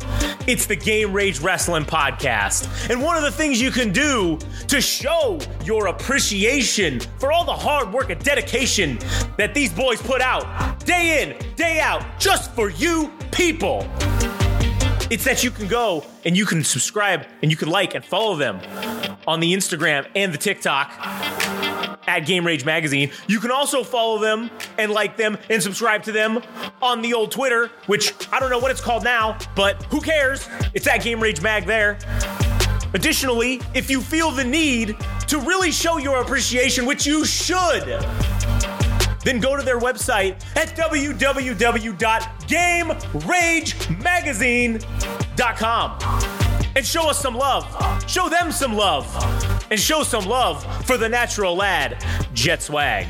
it's the Game Rage Wrestling Podcast. And one of the things you can do to show your appreciation for all the hard work and dedication that these boys put out day in, day out, just for you people. It's that you can go and you can subscribe and you can like and follow them on the Instagram and the TikTok at Game Rage Magazine. You can also follow them and like them and subscribe to them on the old Twitter, which I don't know what it's called now, but who cares? It's at Game Rage Mag there. Additionally, if you feel the need to really show your appreciation, which you should, then go to their website at www.gameragemagazine.com and show us some love. Show them some love. And show some love for the natural lad, Jet Swag.